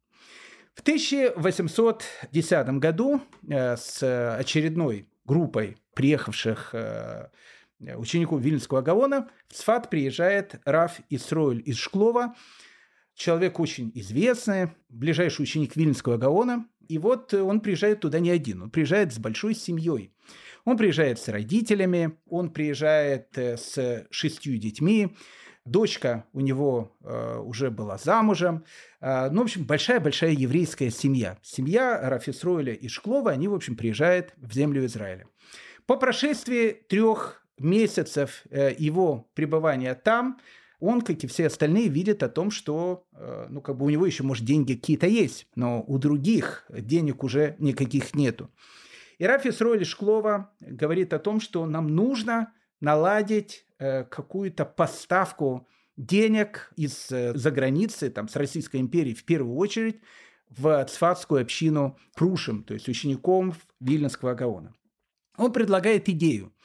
В 1810 году э, с очередной группой приехавших Э, ученику Вильнского Гавона, в Сфат приезжает Раф Исроиль из Шклова, человек очень известный, ближайший ученик Вильнского Гаона. И вот он приезжает туда не один, он приезжает с большой семьей. Он приезжает с родителями, он приезжает э, с шестью детьми, дочка у него э, уже была замужем. Э, ну, в общем, большая-большая еврейская семья. Семья Рафисроиля и Шклова, они, в общем, приезжают в землю Израиля. По прошествии трех месяцев э, его пребывания там, он, как и все остальные, видит о том, что, э, ну, как бы у него еще, может, деньги какие-то есть, но у других денег уже никаких нету. И Рафис Ройли Шклова говорит о том, что нам нужно наладить э, какую-то поставку денег из-за границы, там, с Российской империи в первую очередь, в цфатскую общину Прушим, то есть учеником Вильнинского Гаона. Он предлагает идею –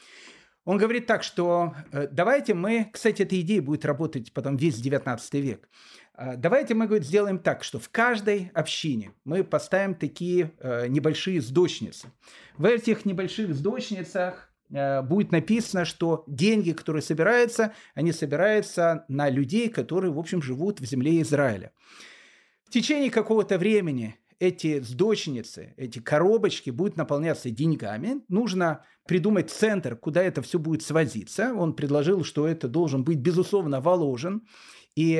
он говорит так, что э, давайте мы, кстати, эта идея будет работать потом весь 19 век. Э, давайте мы, говорит, сделаем так, что в каждой общине мы поставим такие э, небольшие сдочницы. В этих небольших сдочницах будет написано, что деньги, которые собираются, они собираются на людей, которые, в общем, живут в земле Израиля. В течение какого-то времени эти сдочницы, эти коробочки будут наполняться деньгами, нужно придумать центр, куда это все будет свозиться. Он предложил, что это должен быть, безусловно, Воложен. И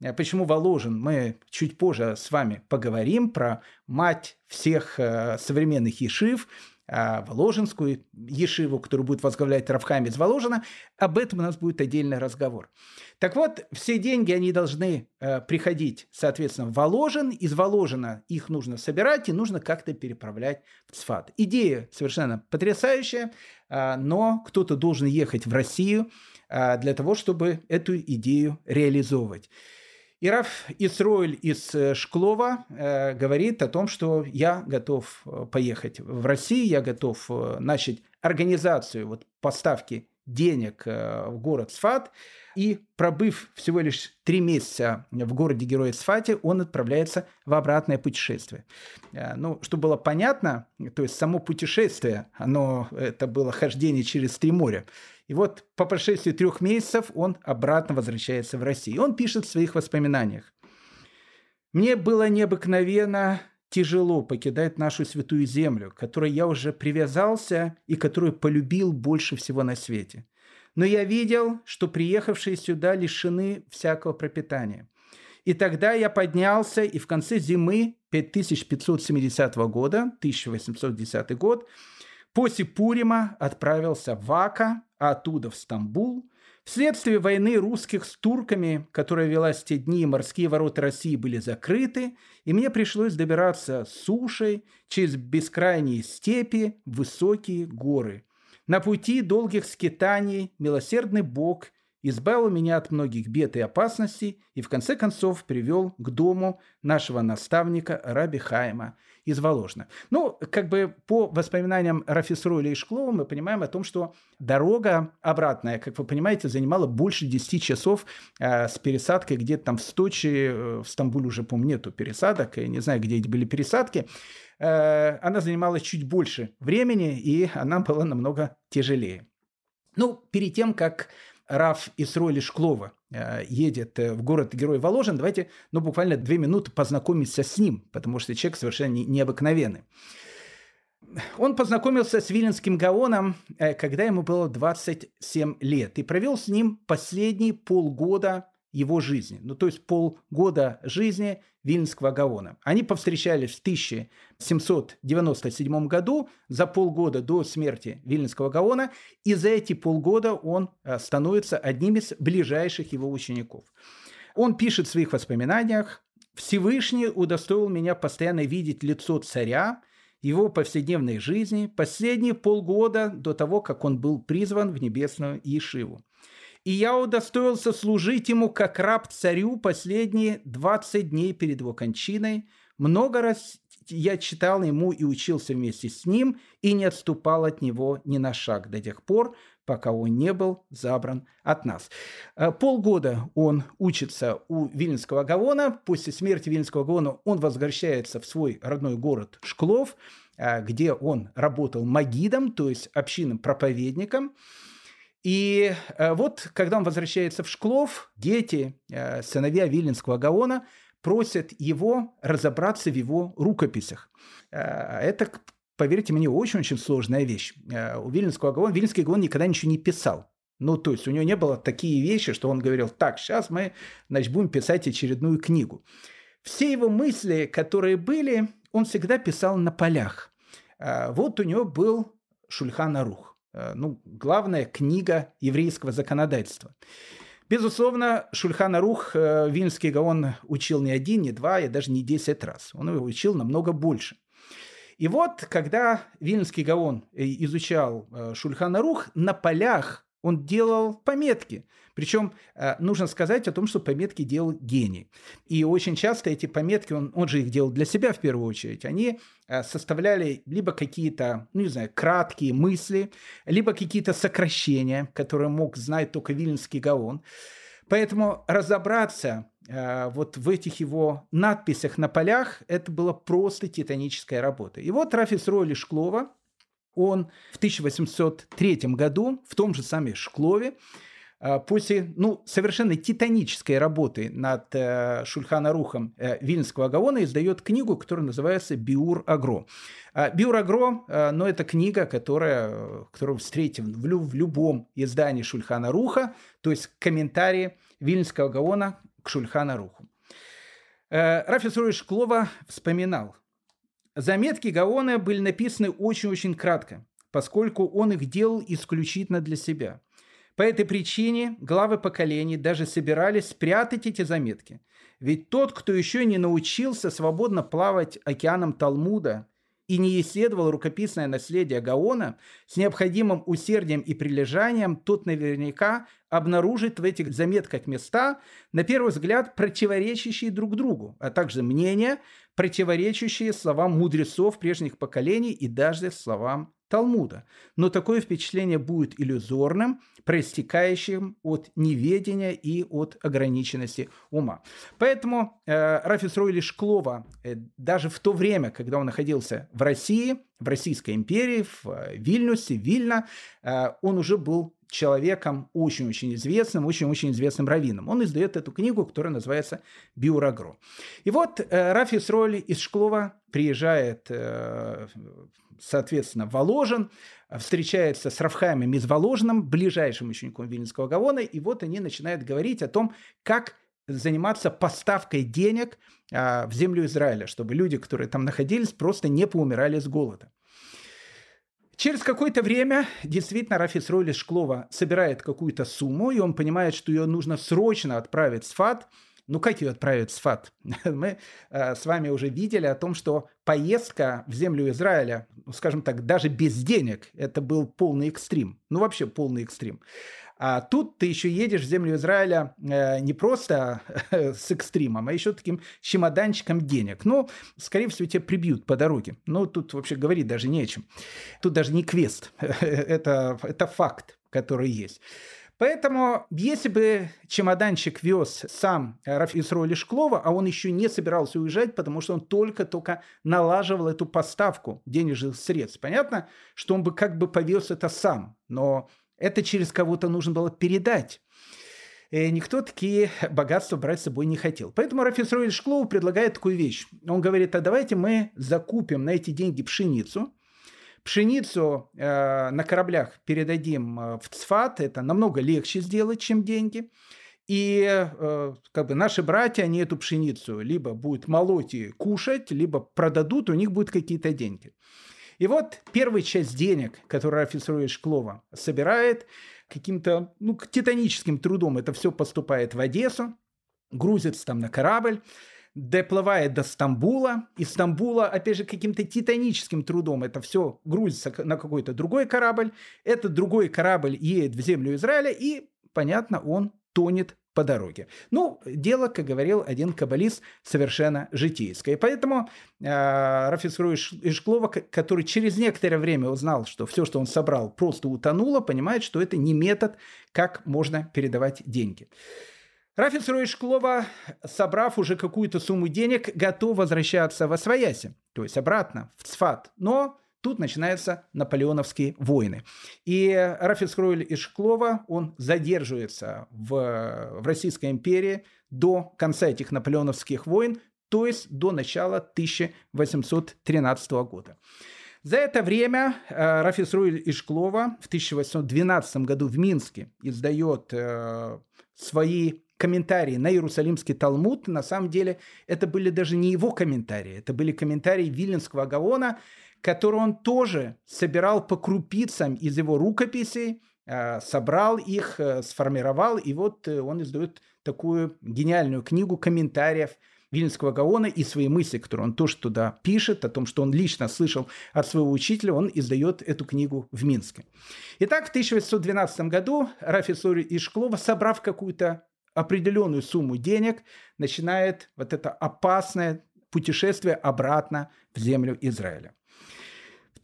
э, почему Воложен, мы чуть позже с вами поговорим про мать всех э, современных ешив – Воложенскую Ешиву, которую будет возглавлять Равхайм из Воложина. Об этом у нас будет отдельный разговор. Так вот, все деньги, они должны э, приходить, соответственно, в Воложен. Из Воложина их нужно собирать и нужно как-то переправлять в Цфат. Идея совершенно потрясающая, э, но кто-то должен ехать в Россию для того, чтобы эту идею реализовывать. И Раф Исроиль из э, Шклова э, говорит о том, что я готов э, поехать в Россию, я готов э, начать организацию вот, поставки денег в город Сфат. И пробыв всего лишь три месяца в городе Героя Сфате, он отправляется в обратное путешествие. Ну, чтобы было понятно, то есть само путешествие, оно, это было хождение через три моря. И вот по прошествии трех месяцев он обратно возвращается в Россию. Он пишет в своих воспоминаниях. «Мне было необыкновенно тяжело покидать нашу святую землю, к которой я уже привязался и которую полюбил больше всего на свете. Но я видел, что приехавшие сюда лишены всякого пропитания. И тогда я поднялся, и в конце зимы 5570 года, 1810 год, После Пурима отправился в Ака, а оттуда в Стамбул. Вследствие войны русских с турками, которая велась в те дни, морские ворота России были закрыты, и мне пришлось добираться сушей через бескрайние степи, высокие горы. На пути долгих скитаний милосердный Бог избавил меня от многих бед и опасностей и в конце концов привел к дому нашего наставника Раби Хайма из Воложна. Ну, как бы по воспоминаниям Рафисруля и Шклова мы понимаем о том, что дорога обратная, как вы понимаете, занимала больше 10 часов э, с пересадкой где-то там в Сточи, э, в Стамбуле уже, по-моему, нету пересадок, я не знаю, где эти были пересадки. Э, она занимала чуть больше времени, и она была намного тяжелее. Ну, перед тем, как Раф Исроили Шклова э, едет э, в город Герой Воложен, давайте, ну, буквально две минуты познакомиться с ним, потому что человек совершенно необыкновенный. Он познакомился с Виленским Гаоном, э, когда ему было 27 лет, и провел с ним последние полгода его жизни. Ну, то есть полгода жизни Вильнского Гаона. Они повстречались в 1797 году, за полгода до смерти Вильнского Гаона, и за эти полгода он э, становится одним из ближайших его учеников. Он пишет в своих воспоминаниях, «Всевышний удостоил меня постоянно видеть лицо царя, его повседневной жизни последние полгода до того, как он был призван в небесную Ешиву и я удостоился служить ему как раб царю последние 20 дней перед его кончиной. Много раз я читал ему и учился вместе с ним, и не отступал от него ни на шаг до тех пор, пока он не был забран от нас. Э, полгода он учится у Вильнского Гавона. После смерти Вильнского Гавона он возвращается в свой родной город Шклов, э, где он работал магидом, то есть общинным проповедником. И э, вот, когда он возвращается в Шклов, дети, э, сыновья Виленского Гаона, просят его разобраться в его рукописях. Э, это, поверьте мне, очень-очень сложная вещь. У Виленского Гаона, Виленский Гаон никогда ничего не писал. Ну, то есть у него не было такие вещи, что он говорил, так, сейчас мы значит, будем писать очередную книгу. Все его мысли, которые были, он всегда писал на полях. Вот у него был Шульхан Арух. Э, ну, главная книга еврейского законодательства. Безусловно, Шульхана Рух э, Вильнский Гаон учил не один, не два, и даже не десять раз. Он его учил намного больше. И вот, когда Вильнский Гаон э, изучал Шульхана Рух, на полях он делал пометки – причем э, нужно сказать о том, что пометки делал гений. И очень часто эти пометки, он, он же их делал для себя в первую очередь, они э, составляли либо какие-то, ну не знаю, краткие мысли, либо какие-то сокращения, которые мог знать только Вильнский Гаон. Поэтому разобраться э, вот в этих его надписях на полях, это была просто титаническая работа. И вот Рафис Ройли Шклова, он в 1803 году в том же самом Шклове а, после ну, совершенно титанической работы над э, Шульхана-Рухом э, Вильнского Гаона издает книгу, которая называется «Биур Агро». А, «Биур Агро» э, ну, это книга, которая, которую встретим в, лю, в любом издании Шульхана-Руха, то есть комментарии Вильнского Гаона к Шульхана-Руху. Э, Рафи Сурович Шклова вспоминал, заметки Гаона были написаны очень-очень кратко, поскольку он их делал исключительно для себя – по этой причине главы поколений даже собирались спрятать эти заметки. Ведь тот, кто еще не научился свободно плавать океаном Талмуда и не исследовал рукописное наследие Гаона с необходимым усердием и прилежанием, тот наверняка обнаружит в этих заметках места, на первый взгляд, противоречащие друг другу, а также мнения, противоречащие словам мудрецов прежних поколений и даже словам Талмуда. Но такое впечатление будет иллюзорным, проистекающим от неведения и от ограниченности ума. Поэтому э, Рафис Ройли Шклова э, даже в то время, когда он находился в России, в Российской империи, в э, Вильнюсе, Вильно, э, он уже был человеком очень-очень известным, очень-очень известным раввином. Он издает эту книгу, которая называется «Биурагро». И вот э, Рафис Роли из Шклова приезжает, э, соответственно, в Воложен, встречается с Рафхаемом из Воложеном, ближайшим учеником Вильнинского Гавона, и вот они начинают говорить о том, как заниматься поставкой денег а, в землю Израиля, чтобы люди, которые там находились, просто не поумирали с голода. Через какое-то время действительно Рафис Ройли Шклова собирает какую-то сумму, и он понимает, что ее нужно срочно отправить в Сфат. Ну как ее отправить в Сфат? [LAUGHS] Мы э, с вами уже видели о том, что поездка в землю Израиля, ну, скажем так, даже без денег, это был полный экстрим. Ну вообще полный экстрим. А тут ты еще едешь в землю Израиля э, не просто [LAUGHS] с экстримом, а еще таким чемоданчиком денег. Ну, скорее всего, тебя прибьют по дороге. Ну, тут вообще говорить даже не о чем. Тут даже не квест. [LAUGHS] это, это факт, который есть. Поэтому, если бы чемоданчик вез сам Исроли Шклова, а он еще не собирался уезжать, потому что он только-только налаживал эту поставку денежных средств, понятно, что он бы как бы повез это сам. Но это через кого-то нужно было передать. И никто такие богатства брать с собой не хотел. Поэтому Рафис Ройль Шклоу предлагает такую вещь. Он говорит, а давайте мы закупим на эти деньги пшеницу. Пшеницу э, на кораблях передадим э, в Цфат. Это намного легче сделать, чем деньги. И э, как бы наши братья, они эту пшеницу либо будут молоть и кушать, либо продадут, у них будут какие-то деньги. И вот первая часть денег, которую Рафис Руи Шклова собирает, каким-то ну, титаническим трудом это все поступает в Одессу, грузится там на корабль, доплывает до Стамбула. Из Стамбула, опять же, каким-то титаническим трудом это все грузится на какой-то другой корабль. Этот другой корабль едет в землю Израиля, и, понятно, он тонет по дороге. Ну, дело, как говорил один каббалист, совершенно житейское. Поэтому э, Рафис Ишклова, который через некоторое время узнал, что все, что он собрал, просто утонуло, понимает, что это не метод, как можно передавать деньги. Рафис Шклова, собрав уже какую-то сумму денег, готов возвращаться во Свояси, то есть обратно в Цфат. Но Тут начинаются наполеоновские войны. И Рафис Хройль из Шклова, он задерживается в, в Российской империи до конца этих наполеоновских войн, то есть до начала 1813 года. За это время э, Рафис Руэль Ишклова в 1812 году в Минске издает э, свои комментарии на Иерусалимский Талмуд. На самом деле это были даже не его комментарии, это были комментарии Виленского Гаона, который он тоже собирал по крупицам из его рукописей, а, собрал их, э, сформировал, и вот э, он издает такую гениальную книгу комментариев Вильнского Гаона и свои мысли, которые он тоже туда пишет, о том, что он лично слышал от своего учителя, он издает эту книгу в Минске. Итак, в 1812 году Рафи Сори Ишклова, собрав какую-то определенную сумму денег, начинает вот это опасное путешествие обратно в землю Израиля.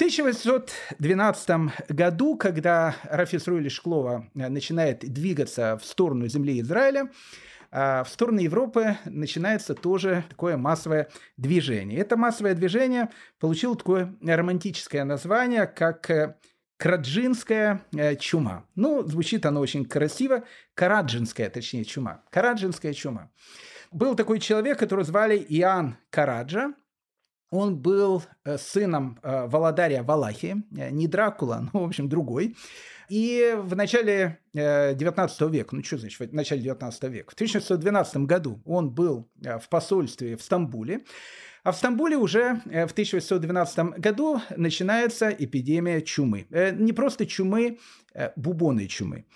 1812 году, когда Рафис Руэли Шклова э, начинает двигаться в сторону земли Израиля, а в сторону Европы начинается тоже такое массовое движение. Это массовое движение получило такое романтическое название, как э, Краджинская э, чума. Ну, звучит оно очень красиво. Караджинская, точнее, чума. Караджинская чума. Был такой человек, которого звали Иоанн Караджа. Он был э, сыном э, Володаря Валахи, не Дракула, [LAUGHS] но, в общем, другой. И в начале 19 века, ну что значит в начале 19 века, в 1612 году он был в посольстве в Стамбуле, а в Стамбуле уже в 1812 году начинается эпидемия чумы. Не просто чумы, бубонной чумы.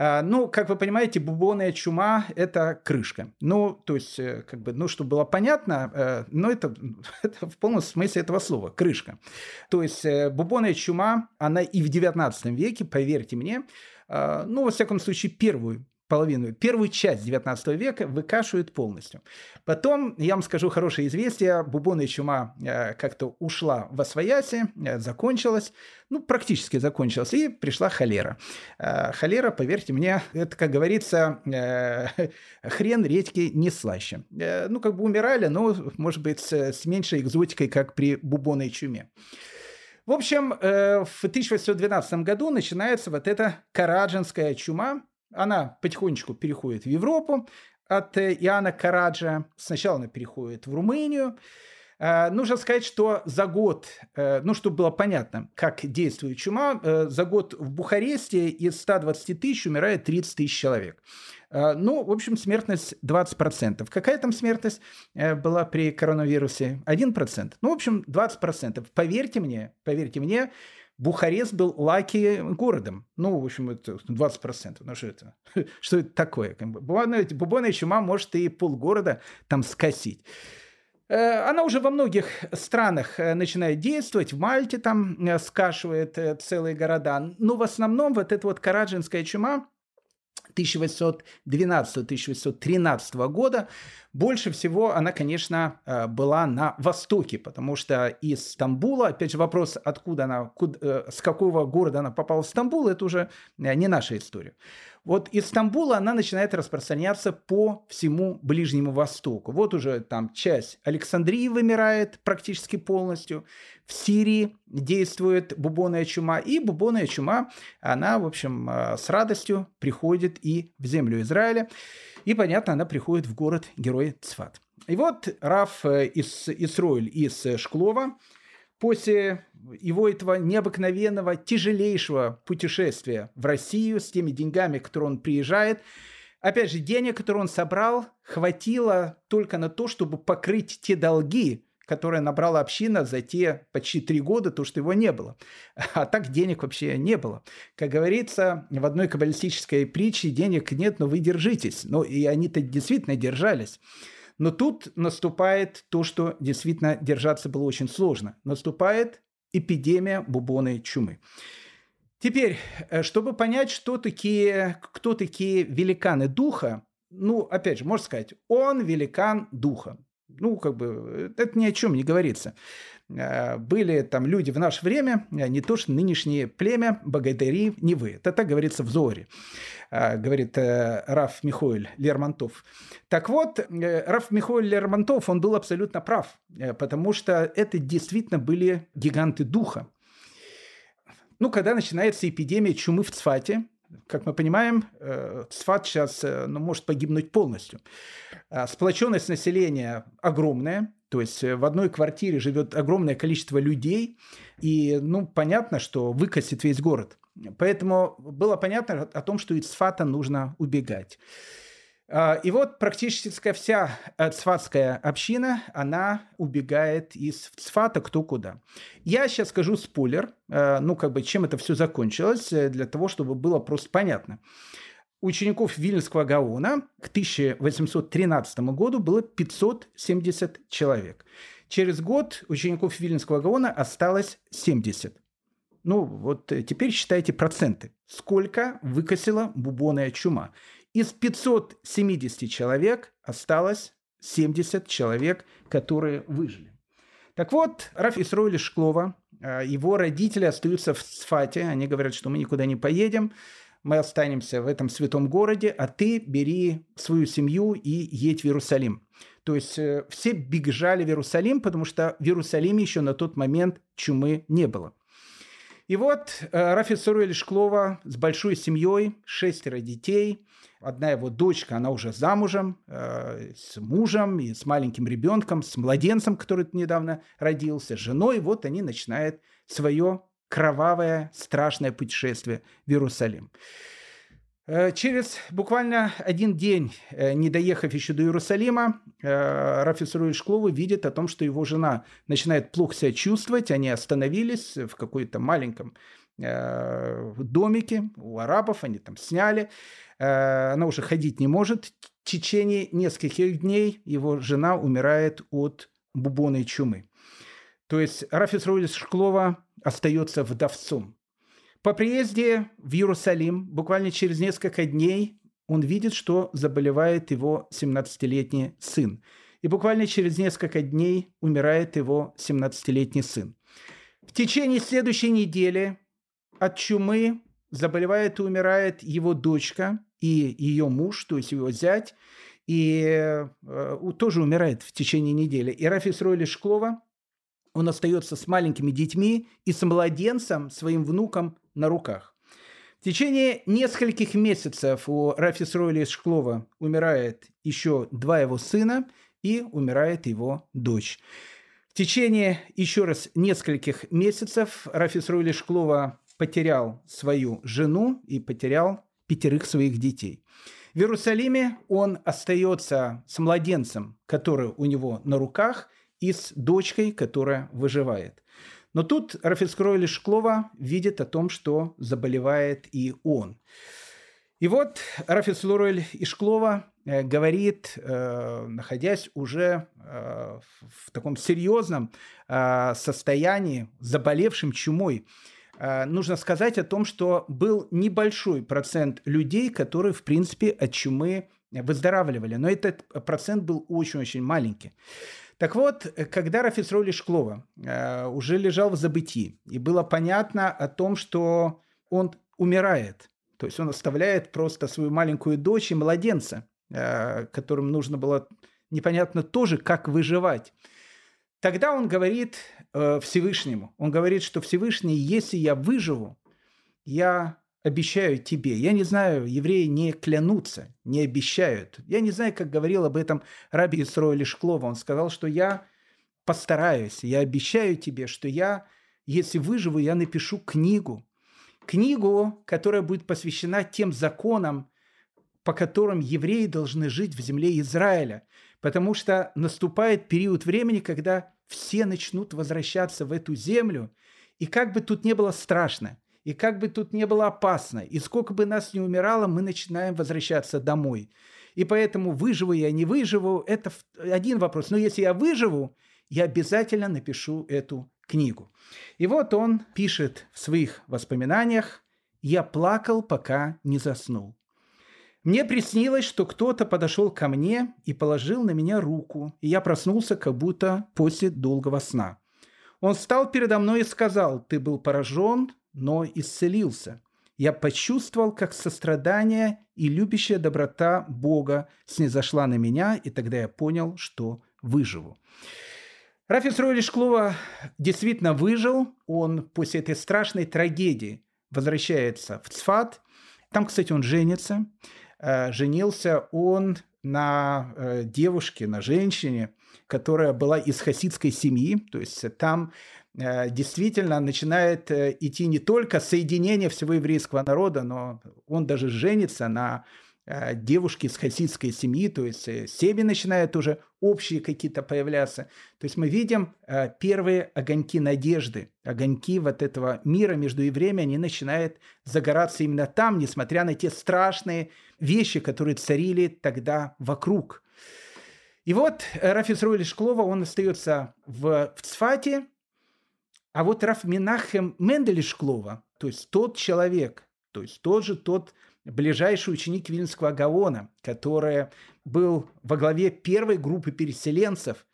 А, ну, как вы понимаете, бубонная чума – это крышка. Ну, то есть, э, как бы, ну, чтобы было понятно, э, но это, [LAUGHS] это в полном смысле этого слова – крышка. То есть, э, бубонная чума, она и в 19 веке, поверьте мне, ну, во всяком случае, первую половину, первую часть 19 века выкашивают полностью. Потом, я вам скажу хорошее известие, бубонная чума э, как-то ушла в освояси, э, закончилась, ну, практически закончилась, и пришла холера. Э, холера, поверьте мне, это, как говорится, [LAUGHS] хрен редьки не слаще. Ну, как бы умирали, но, может быть, с, меньшей экзотикой, как при бубонной чуме. В общем, в 1812 году начинается вот эта караджинская чума, она потихонечку переходит в Европу от э, Иоанна Караджа. Сначала она переходит в Румынию. Uh, нужно сказать, что за год, uh, ну, чтобы было понятно, как действует чума, за год в Бухаресте из 120 тысяч умирает 30 тысяч человек. Ну, в общем, смертность 20%. Какая там смертность была при коронавирусе? 1%. Ну, в общем, 20%. Поверьте мне, поверьте мне, Бухарест был лаки городом. Ну, в общем, это 20%. Ну, что это? [LAUGHS] Что это такое? Бубонная, чума может и полгорода там скосить. Э, она уже во многих странах э, начинает действовать. В Мальте там э, скашивает целые города. Но в основном вот эта вот караджинская чума 1812-1813 года больше всего она, конечно, э, была на востоке, потому что из Стамбула, опять же вопрос, откуда она, э, с какого города она попала в Стамбул, это уже э, не наша история. Вот из Стамбула она начинает распространяться по всему Ближнему Востоку. Вот уже там часть Александрии вымирает практически полностью. В Сирии действует бубонная чума. И бубонная чума, она, в общем, с радостью приходит и в землю Израиля. И, понятно, она приходит в город-герой Цфат. И вот Раф э, из Исроиль из Шклова после его этого необыкновенного, тяжелейшего путешествия в Россию с теми деньгами, которые он приезжает, опять же, денег, которые он собрал, хватило только на то, чтобы покрыть те долги, которые набрала община за те почти три года, то, что его не было. А так денег вообще не было. Как говорится, в одной каббалистической притче денег нет, но вы держитесь. Ну, и они-то действительно держались. Но тут наступает то, что действительно держаться было очень сложно. Наступает эпидемия бубонной чумы. Теперь, э, чтобы понять, что такие, кто такие великаны духа, ну, опять же, можно сказать, он великан духа ну, как бы, это ни о чем не говорится. А, были там люди в наше время, а, не то что нынешнее племя, богатыри, не вы. Это так говорится в Зоре, а, говорит э, Раф Михоэль Лермонтов. Так вот, э, Раф Михоэль Лермонтов, он был абсолютно прав, э, потому что это действительно были гиганты духа. Ну, когда начинается эпидемия чумы в Цфате, как мы понимаем, Цфат сейчас ну, может погибнуть полностью. Сплоченность населения огромная, то есть э, в одной квартире живет огромное количество людей, и, ну, понятно, что выкосит весь город. Поэтому было понятно о том, что из Цфата нужно убегать. А, и вот практически вся э, цфатская община, она убегает из Цфата кто куда. Я сейчас скажу спойлер, э, ну, как бы, чем это все закончилось, для того, чтобы было просто понятно учеников Вильнского Гаона к 1813 году было 570 человек. Через год учеников Вильнского Гаона осталось 70. Ну, вот э, теперь считайте проценты. Сколько выкосила бубонная чума? Из 570 человек осталось 70 человек, которые выжили. Так вот, Раф Исроиля Шклова, э, его родители остаются в Сфате, они говорят, что мы никуда не поедем, мы останемся в этом святом городе, а ты бери свою семью и едь в Иерусалим. То есть э, все бежали в Иерусалим, потому что в Иерусалиме еще на тот момент чумы не было. И вот э, Рафи Суруэль Шклова с большой семьей, шестеро детей. Одна его дочка, она уже замужем, э, с мужем и с маленьким ребенком, с младенцем, который недавно родился, с женой. Вот они начинают свое кровавое, страшное путешествие в Иерусалим. Э, через буквально один день, э, не доехав еще до Иерусалима, э, Рафис Шклова видит о том, что его жена начинает плохо себя чувствовать. Они остановились в какой-то маленьком домике у арабов, они там сняли. Она уже ходить не может. В течение нескольких дней его жена умирает от бубонной чумы. То есть Рафис Шклова остается вдовцом. По приезде в Иерусалим, буквально через несколько дней, он видит, что заболевает его 17-летний сын. И буквально через несколько дней умирает его 17-летний сын. В течение следующей недели от чумы заболевает и умирает его дочка и ее муж, то есть его зять, и э, тоже умирает в течение недели. И Рафис Ройли Шклова, он остается с маленькими детьми и с младенцем, своим внуком на руках. В течение нескольких месяцев у Рафис Ройли Шклова умирает еще два его сына и умирает его дочь. В течение еще раз нескольких месяцев Рафис Ройли Шклова потерял свою жену и потерял пятерых своих детей. В Иерусалиме он остается с младенцем, который у него на руках, и с дочкой, которая выживает. Но тут Рафицкрой Шклова видит о том, что заболевает и он. И вот Рафис Лурель Ишклова э, говорит, э, находясь уже э, в таком серьезном состоянии, заболевшим чумой, нужно сказать о том, что был небольшой процент людей, которые, в принципе, от чумы выздоравливали. Но этот процент был очень-очень маленький. Так вот, когда Рафисроли Шклова э, уже лежал в забытии, и было понятно о том, что он умирает, то есть он оставляет просто свою маленькую дочь и младенца, э, которым нужно было непонятно тоже, как выживать. Тогда он говорит э, Всевышнему, он говорит, что Всевышний, если я выживу, я обещаю тебе. Я не знаю, евреи не клянутся, не обещают. Я не знаю, как говорил об этом Раби Исроэль Шклова. Он сказал, что я постараюсь, я обещаю тебе, что я, если выживу, я напишу книгу. Книгу, которая будет посвящена тем законам, по которым евреи должны жить в земле Израиля. Потому что наступает период времени, когда все начнут возвращаться в эту землю. И как бы тут не было страшно – и как бы тут не было опасно, и сколько бы нас не умирало, мы начинаем возвращаться домой. И поэтому выживу я, не выживу, это один вопрос. Но если я выживу, я обязательно напишу эту книгу. И вот он пишет в своих воспоминаниях, «Я плакал, пока не заснул. Мне приснилось, что кто-то подошел ко мне и положил на меня руку, и я проснулся как будто после долгого сна. Он встал передо мной и сказал, «Ты был поражен, но исцелился. Я почувствовал, как сострадание и любящая доброта Бога снизошла на меня, и тогда я понял, что выживу. Рафис Ройли Шклова действительно выжил. Он после этой страшной трагедии возвращается в Цфат. Там, кстати, он женится. Э, женился он на э, девушке, на женщине, которая была из хасидской семьи. То есть там действительно начинает э, идти не только соединение всего еврейского народа, но он даже женится на э, девушке из хасидской семьи, то есть семьи начинают уже общие какие-то появляться. То есть мы видим первые огоньки надежды, огоньки вот этого мира между евреями, они начинают загораться именно там, несмотря на те страшные вещи, которые царили тогда вокруг. И вот Рафис Руэль Шклова, он остается в, в Цфате, а вот Раф Минахем Мендель Шклова, то есть тот человек, то есть тот же тот ближайший ученик Вильнского Гаона, который был во главе первой группы переселенцев,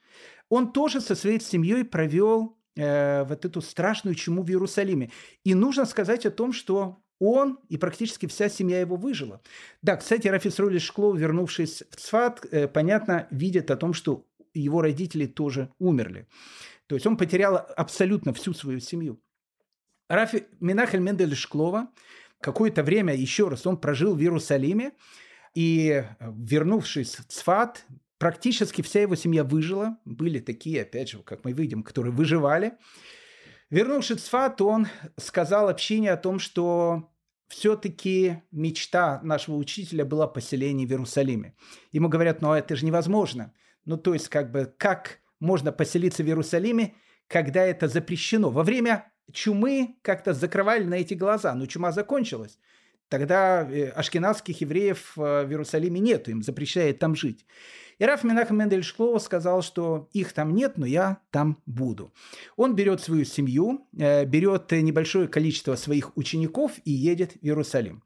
он тоже со своей семьей провел э, вот эту страшную чуму в Иерусалиме. И нужно сказать о том, что он и практически вся семья его выжила. Да, кстати, Рафис Рули Шклов, вернувшись в Цфат, э, понятно, видит о том, что его родители тоже умерли. То есть он потерял абсолютно всю свою семью. Рафи Минахель Мендель Шклова какое-то время еще раз он прожил в Иерусалиме, и вернувшись в Цфат, практически вся его семья выжила. Были такие, опять же, как мы видим, которые выживали. Вернувшись в Цфат, он сказал общине о том, что все-таки мечта нашего учителя была поселение в Иерусалиме. Ему говорят, ну это же невозможно. Ну то есть как бы как можно поселиться в Иерусалиме, когда это запрещено? Во время чумы как-то закрывали на эти глаза, но чума закончилась. Тогда э, ашкенадских евреев э, в Иерусалиме нету, им запрещает там жить. И Раф Менахем Мендель Шклова сказал, что их там нет, но я там буду. Он берет свою семью, э, берет небольшое количество своих учеников и едет в Иерусалим.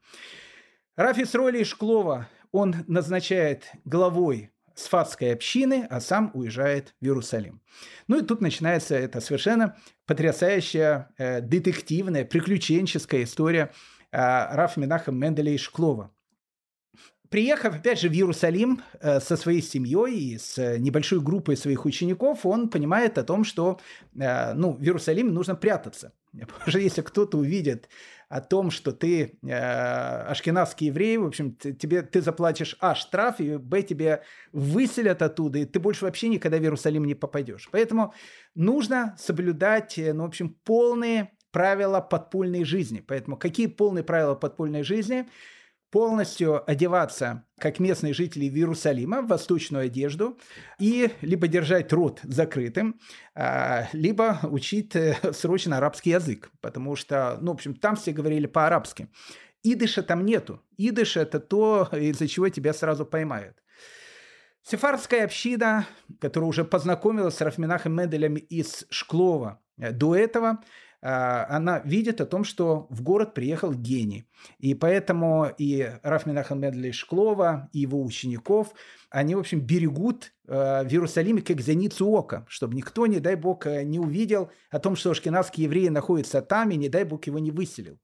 Раф Исроли Шклова он назначает главой сфатской общины, а сам уезжает в Иерусалим. Ну и тут начинается эта совершенно потрясающая э, детективная, приключенческая история э, Рафа Минаха Менделя Шклова. Приехав, опять же, в Иерусалим э, со своей семьей и с небольшой группой своих учеников, он понимает о том, что э, ну, в Иерусалиме нужно прятаться. [LAUGHS] Потому что если кто-то увидит о том, что ты э, ашкенадский еврей, в общем, тебе, ты заплатишь А штраф, и Б тебе выселят оттуда, и ты больше вообще никогда в Иерусалим не попадешь. Поэтому нужно соблюдать, э, ну, в общем, полные правила подпольной жизни. Поэтому какие полные правила подпольной жизни – полностью одеваться, как местные жители Иерусалима, в восточную одежду, и либо держать рот закрытым, а, либо учить э, срочно арабский язык, потому что, ну, в общем, там все говорили по-арабски. Идыша там нету. Идыш – это то, из-за чего тебя сразу поймают. Сефардская община, которая уже познакомилась с Рафминахом Менделем из Шклова э, до этого – она видит о том, что в город приехал гений. И поэтому и Раф Менахем Медли Шклова, и его учеников, они, в общем, берегут а, в Иерусалиме как зеницу ока, чтобы никто, не дай бог, э, не увидел о том, что ашкенадские евреи находятся там, и не дай бог его не выселил.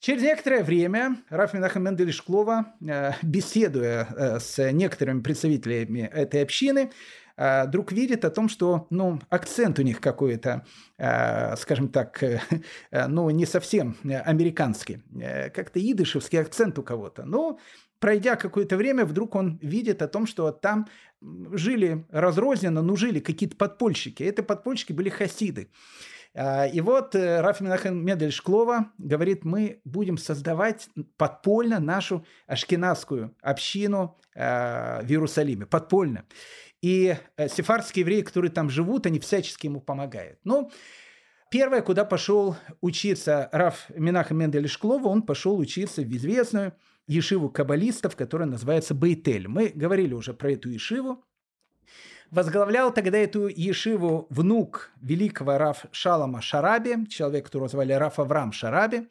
Через некоторое время Раф Менахем Мендель Шклова, э, беседуя э, с некоторыми представителями этой общины, а, друг видит о том, что ну, акцент у них какой-то, а, скажем так, э, [LAUGHS] ну, не совсем американский. Э, как-то идышевский акцент у кого-то. Но пройдя какое-то время, вдруг он видит о том, что там жили разрозненно, но жили какие-то подпольщики. Эти подпольщики были хасиды. А, и вот э, Раф Менахем Медель Шклова говорит, мы будем создавать подпольно нашу ашкенадскую общину в Иерусалиме, подпольно. И э, сефардские евреи, которые там живут, они всячески ему помогают. Ну, первое, куда пошел учиться Раф Минаха Мендель Шклова, он пошел учиться в известную ешиву каббалистов, которая называется Бейтель. Мы говорили уже про эту ешиву. Возглавлял тогда эту ешиву внук великого Раф Шалама Шараби, человек, которого звали Раф Авраам Шараби.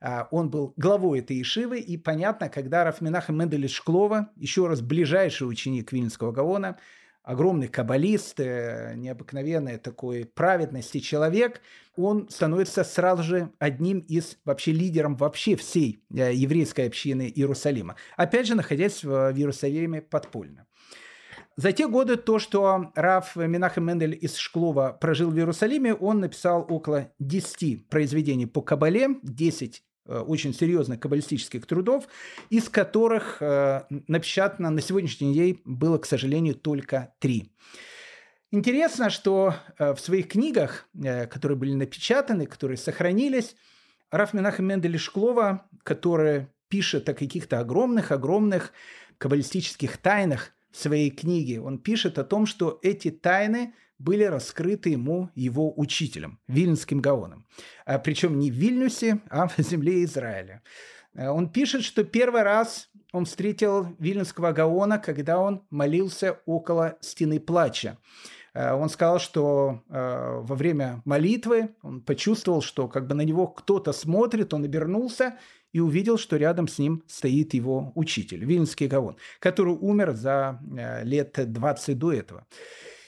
А, он был главой этой ешивы, и понятно, когда Раф Минаха Мендель Шклова, еще раз ближайший ученик Вильнского Гаона, огромный каббалист, э, необыкновенный такой праведности человек, он становится сразу же одним из вообще лидером вообще всей э, еврейской общины Иерусалима. Опять же, находясь в Иерусалиме подпольно. За те годы то, что Раф Минахем Мендель из Шклова прожил в Иерусалиме, он написал около 10 произведений по Кабале, 10 Э, очень серьезных каббалистических трудов, из которых э, напечатано на сегодняшний день было, к сожалению, только три. Интересно, что э, в своих книгах, которые были напечатаны, которые сохранились, Раф Менахем Мендель Шклова, который пишет о каких-то огромных-огромных каббалистических тайнах в своей книге, он пишет о том, что эти тайны – были раскрыты ему его учителем, Вильнским Гаоном. А, причем не в Вильнюсе, а в земле Израиля. А, он пишет, что первый раз он встретил Вильнюсского Гаона, когда он молился около стены плача. А, он сказал, что во время молитвы он почувствовал, что как бы на него кто-то смотрит, он обернулся и увидел, что рядом с ним стоит его учитель, Вильнский Гаон, который умер за лет 20 до этого.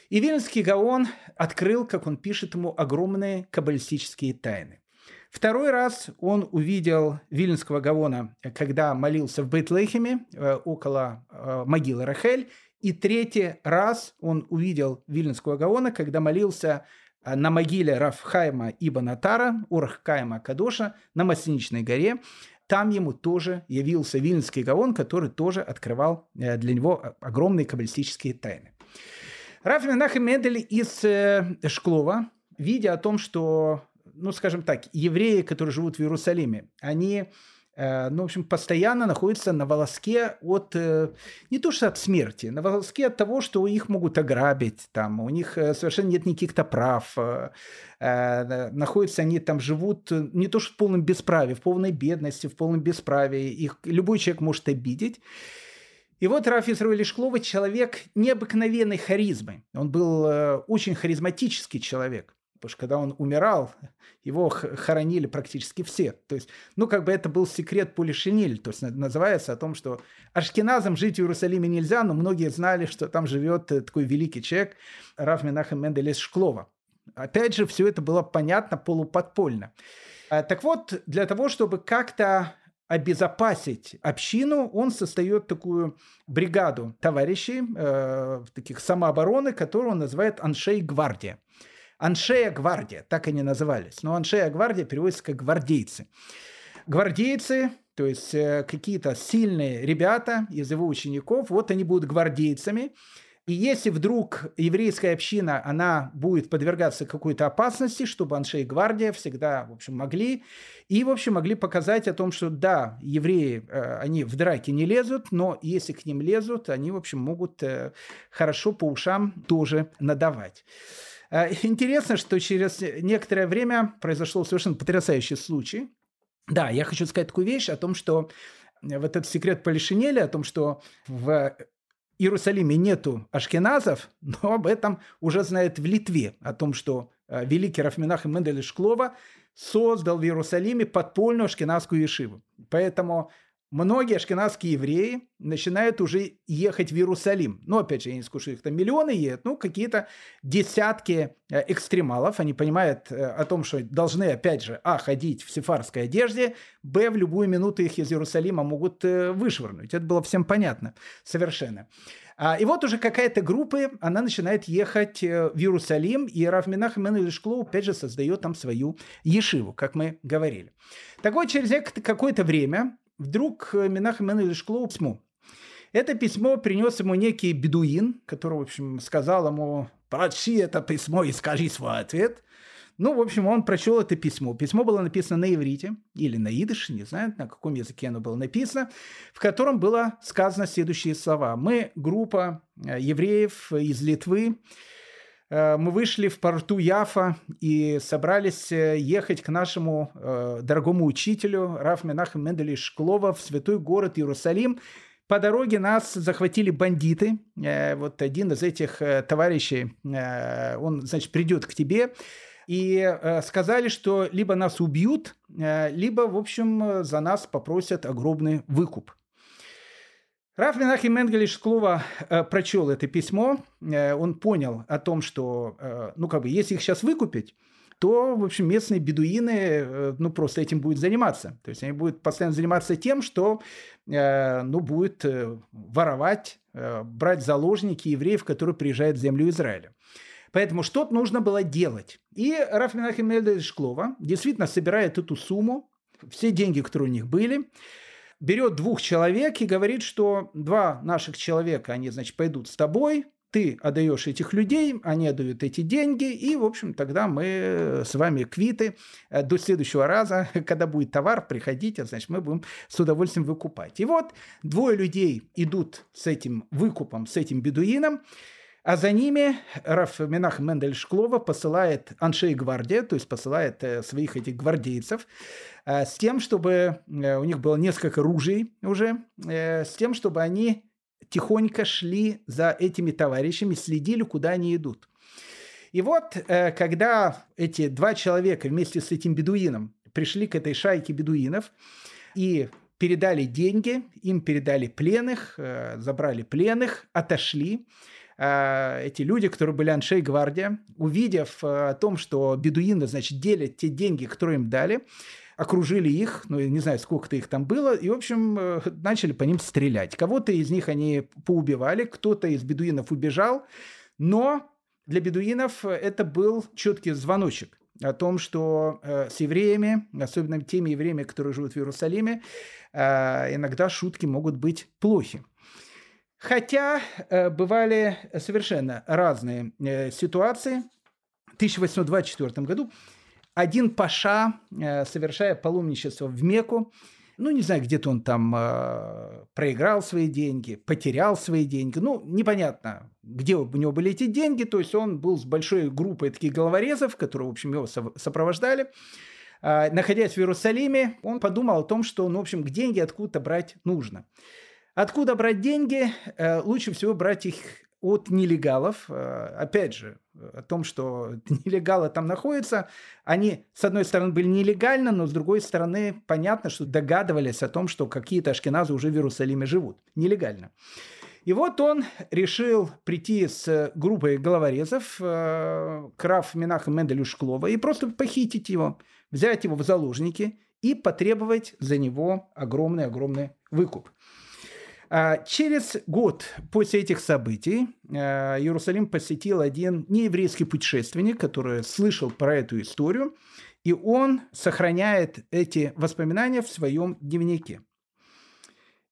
И Вильнский Гаон открыл, как он пишет ему, огромные каббалистические тайны. Второй раз он увидел Вильнского Гаона, когда молился в Бейтлехеме э, около э, могилы Рахель. И третий раз он увидел Вильнского Гаона, когда молился на могиле Рафхайма Ибн Атара, Урахкайма Кадоша на Масленичной горе. Там ему тоже явился Вильнский Гаон, который тоже открывал э, для него огромные каббалистические тайны. Раф Менахем Мендель из э, Шклова, видя о том, что, ну, скажем так, евреи, которые живут в Иерусалиме, они Э, ну, в общем, постоянно находится на волоске от, э, не то что от смерти, на волоске от того, что их могут ограбить, там, у них совершенно нет никаких-то прав, находятся они там, живут не то что в полном бесправии, в полной бедности, в полном бесправии, их любой человек может обидеть. И вот Раф Исруэль Шклова человек необыкновенной харизмы. Он был очень харизматический человек. Потому что когда он умирал, его хоронили практически все. То есть, ну, как бы это был секрет Пулишиниль. То есть, называется о том, что Ашкеназам жить в Иерусалиме нельзя, но многие знали, что там живет э, такой великий человек Раф Менахем Менделес Шклова. Опять же, все это было понятно полуподпольно. А, так вот, для того, чтобы как-то обезопасить общину, он создает такую бригаду товарищей, э, таких самообороны, которую он называет «Аншей Гвардия». Аншея гвардия, так они назывались. Но Аншея гвардия переводится как гвардейцы. Гвардейцы, то есть э, какие-то сильные ребята из его учеников, вот они будут гвардейцами. И если вдруг еврейская община, она будет подвергаться какой-то опасности, чтобы Аншей Гвардия всегда, в общем, могли, и, в общем, могли показать о том, что да, евреи, э, они в драке не лезут, но если к ним лезут, они, в общем, могут э, хорошо по ушам тоже надавать. Э, интересно, что через некоторое время произошел совершенно потрясающий случай. Да, я хочу сказать такую вещь о том, что вот этот секрет Полишинеля, о том, что в Иерусалиме нету ашкеназов, но об этом уже знают в Литве, о том, что э, великий Рафминах и Мендель Шклова создал в Иерусалиме подпольную ашкеназскую ешиву. Поэтому многие ашкенадские евреи начинают уже ехать в Иерусалим. Ну, опять же, я не скажу, их там миллионы едут, ну, какие-то десятки э, экстремалов. Они понимают э, о том, что должны, опять же, а, ходить в сефарской одежде, б, в любую минуту их из Иерусалима могут э, вышвырнуть. Это было всем понятно совершенно. А, и вот уже какая-то группа, она начинает ехать в Иерусалим, и Рав Минах Менель Шклоу, опять же, создает там свою ешиву, как мы говорили. Так вот, через какое-то время вдруг э, Минахам Менель Шклоу письмо. Это письмо принес ему некий бедуин, который, в общем, сказал ему, прочти это письмо и скажи свой ответ. Ну, в общем, он прочел это письмо. Письмо было написано на иврите или на идыше, не знаю, на каком языке оно было написано, в котором было сказано следующие слова. Мы, группа э, евреев из Литвы, мы вышли в порту Яфа и собрались э, ехать к нашему э, дорогому учителю Раф Менахем Мендели Шклова в святой город Иерусалим. По дороге нас захватили бандиты. Вот один из этих товарищей, он, значит, придет к тебе. И сказали, что либо нас убьют, либо, в общем, за нас попросят огромный выкуп. Раф Менахим Менгелиш Шклова э, прочел это письмо, э, он понял о том, что, э, ну, как бы, если их сейчас выкупить, то, в общем, местные бедуины, э, ну, просто этим будут заниматься. То есть они будут постоянно заниматься тем, что, э, ну, будет э, воровать, брать заложники евреев, которые приезжают в землю Израиля. Поэтому что-то нужно было делать. И Раф Менахим Шклова действительно собирает эту сумму, все деньги, которые у них были, берет двух человек и говорит, что два наших человека, они, значит, пойдут с тобой, ты отдаешь этих людей, они отдают эти деньги, и, в общем, тогда мы с вами квиты. Э, до следующего раза, [LAUGHS] когда будет товар, приходите, значит, мы будем с удовольствием выкупать. И вот двое людей идут с этим выкупом, с этим бедуином, а за ними Раф Минах Мендель Шклова посылает Аншей гвардия, то есть посылает э, своих этих гвардейцев, э, с тем, чтобы э, у них было несколько ружей уже, с тем, чтобы они тихонько шли за этими товарищами, следили, куда они идут. И вот, когда эти два человека вместе с этим бедуином пришли к этой шайке бедуинов и передали деньги, им передали пленных, забрали пленных, отошли, эти люди, которые были аншей гвардия, увидев э, о том, что бедуины, значит, делят те деньги, которые им дали, окружили их, ну, не знаю, сколько-то их там было, и, в общем, э, начали по ним стрелять. Кого-то из них они поубивали, кто-то из бедуинов убежал, но для бедуинов это был четкий звоночек о том, что э, с евреями, особенно теми евреями, которые живут в Иерусалиме, э, иногда шутки могут быть плохи. Хотя э, бывали совершенно разные э, ситуации. В 1824 году один паша, э, совершая паломничество в Мекку, ну, не знаю, где-то он там э, проиграл свои деньги, потерял свои деньги. Ну, непонятно, где у него были эти деньги. То есть он был с большой группой таких головорезов, которые, в общем, его сопровождали. Э, находясь в Иерусалиме, он подумал о том, что, ну, в общем, деньги откуда-то брать нужно. Откуда брать деньги? Э, лучше всего брать их от нелегалов. Э, опять же, о том, что [LAUGHS] нелегалы там находятся, они, с одной стороны, были нелегально, но с другой стороны, понятно, что догадывались о том, что какие-то ашкеназы уже в Иерусалиме живут. Нелегально. И вот он решил прийти с группой головорезов э, к Раф Минаха Менделю Шклова и просто похитить его, взять его в заложники и потребовать за него огромный-огромный выкуп. А, через год после этих событий а, Иерусалим посетил один нееврейский путешественник, который слышал про эту историю, и он сохраняет эти воспоминания в своем дневнике.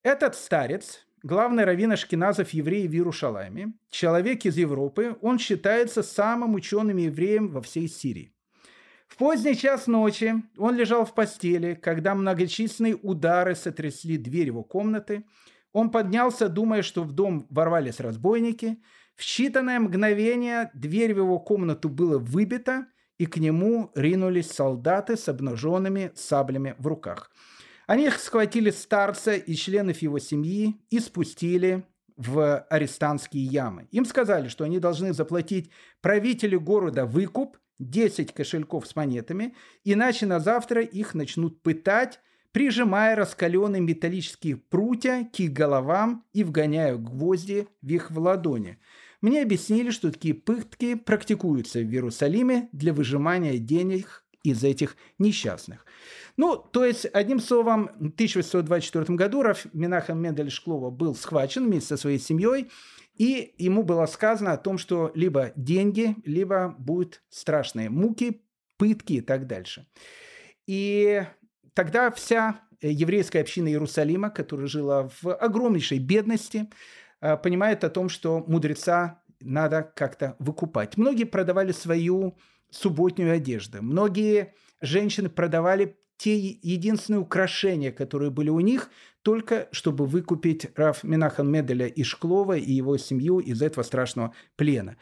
Этот старец, главный раввин Ашкеназов евреев в Иерушалайме, человек из Европы, он считается самым ученым евреем во всей Сирии. В поздний час ночи он лежал в постели, когда многочисленные удары сотрясли дверь его комнаты – он поднялся, думая, что в дом ворвались разбойники. В считанное мгновение дверь в его комнату была выбита, и к нему ринулись солдаты с обнаженными саблями в руках. Они схватили старца и членов его семьи и спустили в арестантские ямы. Им сказали, что они должны заплатить правителю города выкуп, 10 кошельков с монетами, иначе на завтра их начнут пытать, прижимая раскаленные металлические прутья к их головам и вгоняя гвозди в их в ладони. Мне объяснили, что такие пытки практикуются в Иерусалиме для выжимания денег из этих несчастных. Ну, то есть, одним словом, в 1824 году Раф Минахам Мендель Шклова был схвачен вместе со своей семьей, и ему было сказано о том, что либо деньги, либо будут страшные муки, пытки и так дальше. И тогда вся э, еврейская община Иерусалима, которая жила в огромнейшей бедности, э, понимает о том, что мудреца надо как-то выкупать. Многие продавали свою субботнюю одежду. Многие женщины продавали те единственные украшения, которые были у них, только чтобы выкупить Раф Минахан Меделя и Шклова и его семью из этого страшного плена.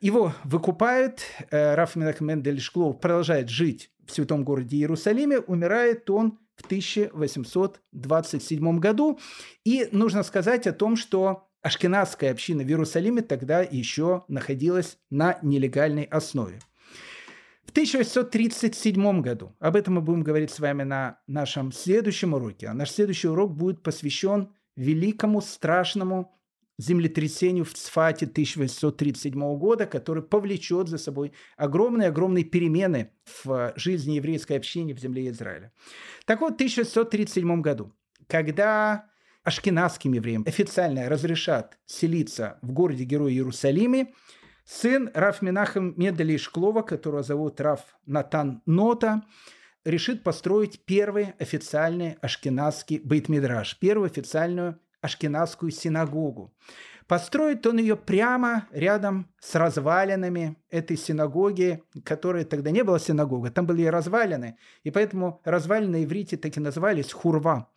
Его выкупают, э, Раф Минахан Мендель Шклов продолжает жить в святом городе Иерусалиме, умирает он в 1827 году. И нужно сказать о том, что Ашкенадская община в Иерусалиме тогда еще находилась на нелегальной основе. В 1837 году, об этом мы будем говорить с вами на нашем следующем уроке, а наш следующий урок будет посвящен великому страшному землетрясению в Цфате 1837 года, который повлечет за собой огромные-огромные перемены в жизни еврейской общины в земле Израиля. Так вот, в 1637 году, когда ашкенадским евреям официально разрешат селиться в городе-герое Иерусалиме, сын Раф Минахем Медали Шклова, которого зовут Раф Натан Нота, решит построить первый официальный ашкенадский бейтмидраж, первую официальную ашкенадскую синагогу. Построит он ее прямо рядом с развалинами этой синагоги, которая тогда не была синагога, там были развалины, и поэтому развалины иврите так и назывались хурва.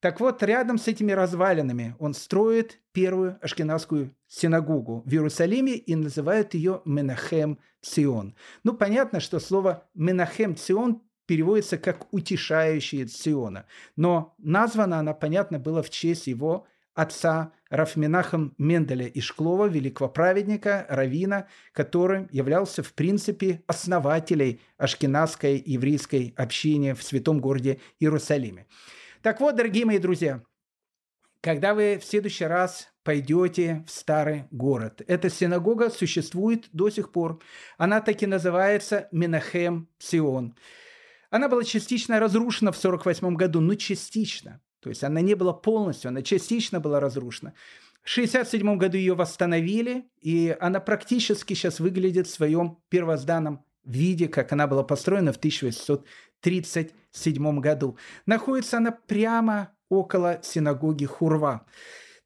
Так вот, рядом с этими развалинами он строит первую ашкенадскую синагогу в Иерусалиме и называет ее Менахем Цион. Ну, понятно, что слово Менахем Цион переводится как «утешающий Сиона». Но названа она, понятно, была в честь его отца Рафминахом Менделя Ишклова, великого праведника, равина, который являлся, в принципе, основателем ашкенадской еврейской общины в святом городе Иерусалиме. Так вот, дорогие мои друзья, когда вы в следующий раз пойдете в старый город. Эта синагога существует до сих пор. Она таки называется Менахем Сион. Она была частично разрушена в 1948 году, но частично. То есть она не была полностью, она частично была разрушена. В 1967 году ее восстановили, и она практически сейчас выглядит в своем первозданном виде, как она была построена в 1837 году. Находится она прямо около синагоги Хурва.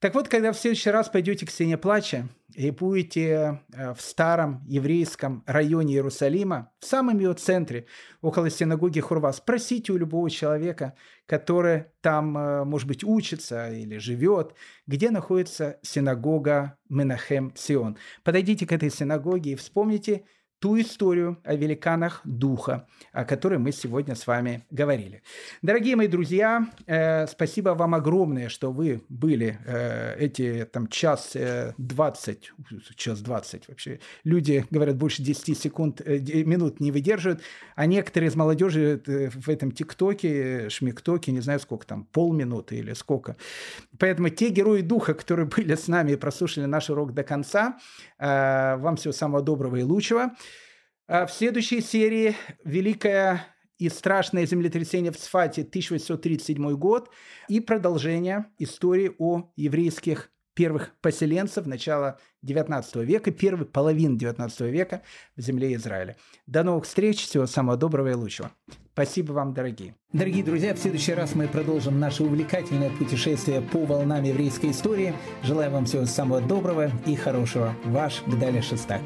Так вот, когда в следующий раз пойдете к Стене Плача и будете э, в старом еврейском районе Иерусалима, в самом ее центре, около синагоги Хурва, спросите у любого человека, который там, э, может быть, учится или живет, где находится синагога Менахем Сион. Подойдите к этой синагоге и вспомните – ту историю о великанах духа, о которой мы сегодня с вами говорили. Дорогие мои друзья, э, спасибо вам огромное, что вы были э, эти там час э, 20, час 20 вообще. Люди говорят, больше 10 секунд, э, минут не выдерживают, а некоторые из молодежи э, в этом ТикТоке, Шмиктоке, не знаю сколько там, полминуты или сколько. Поэтому те герои духа, которые были с нами и прослушали наш урок до конца, э, вам всего самого доброго и лучшего. А в следующей серии «Великое и страшное землетрясение в Сфате» 1837 год и продолжение истории о еврейских первых поселенцев начала XIX века, первой половины XIX века в земле Израиля. До новых встреч, всего самого доброго и лучшего. Спасибо вам, дорогие. Дорогие друзья, в следующий раз мы продолжим наше увлекательное путешествие по волнам еврейской истории. Желаю вам всего самого доброго и хорошего. Ваш Гдаля Шестак.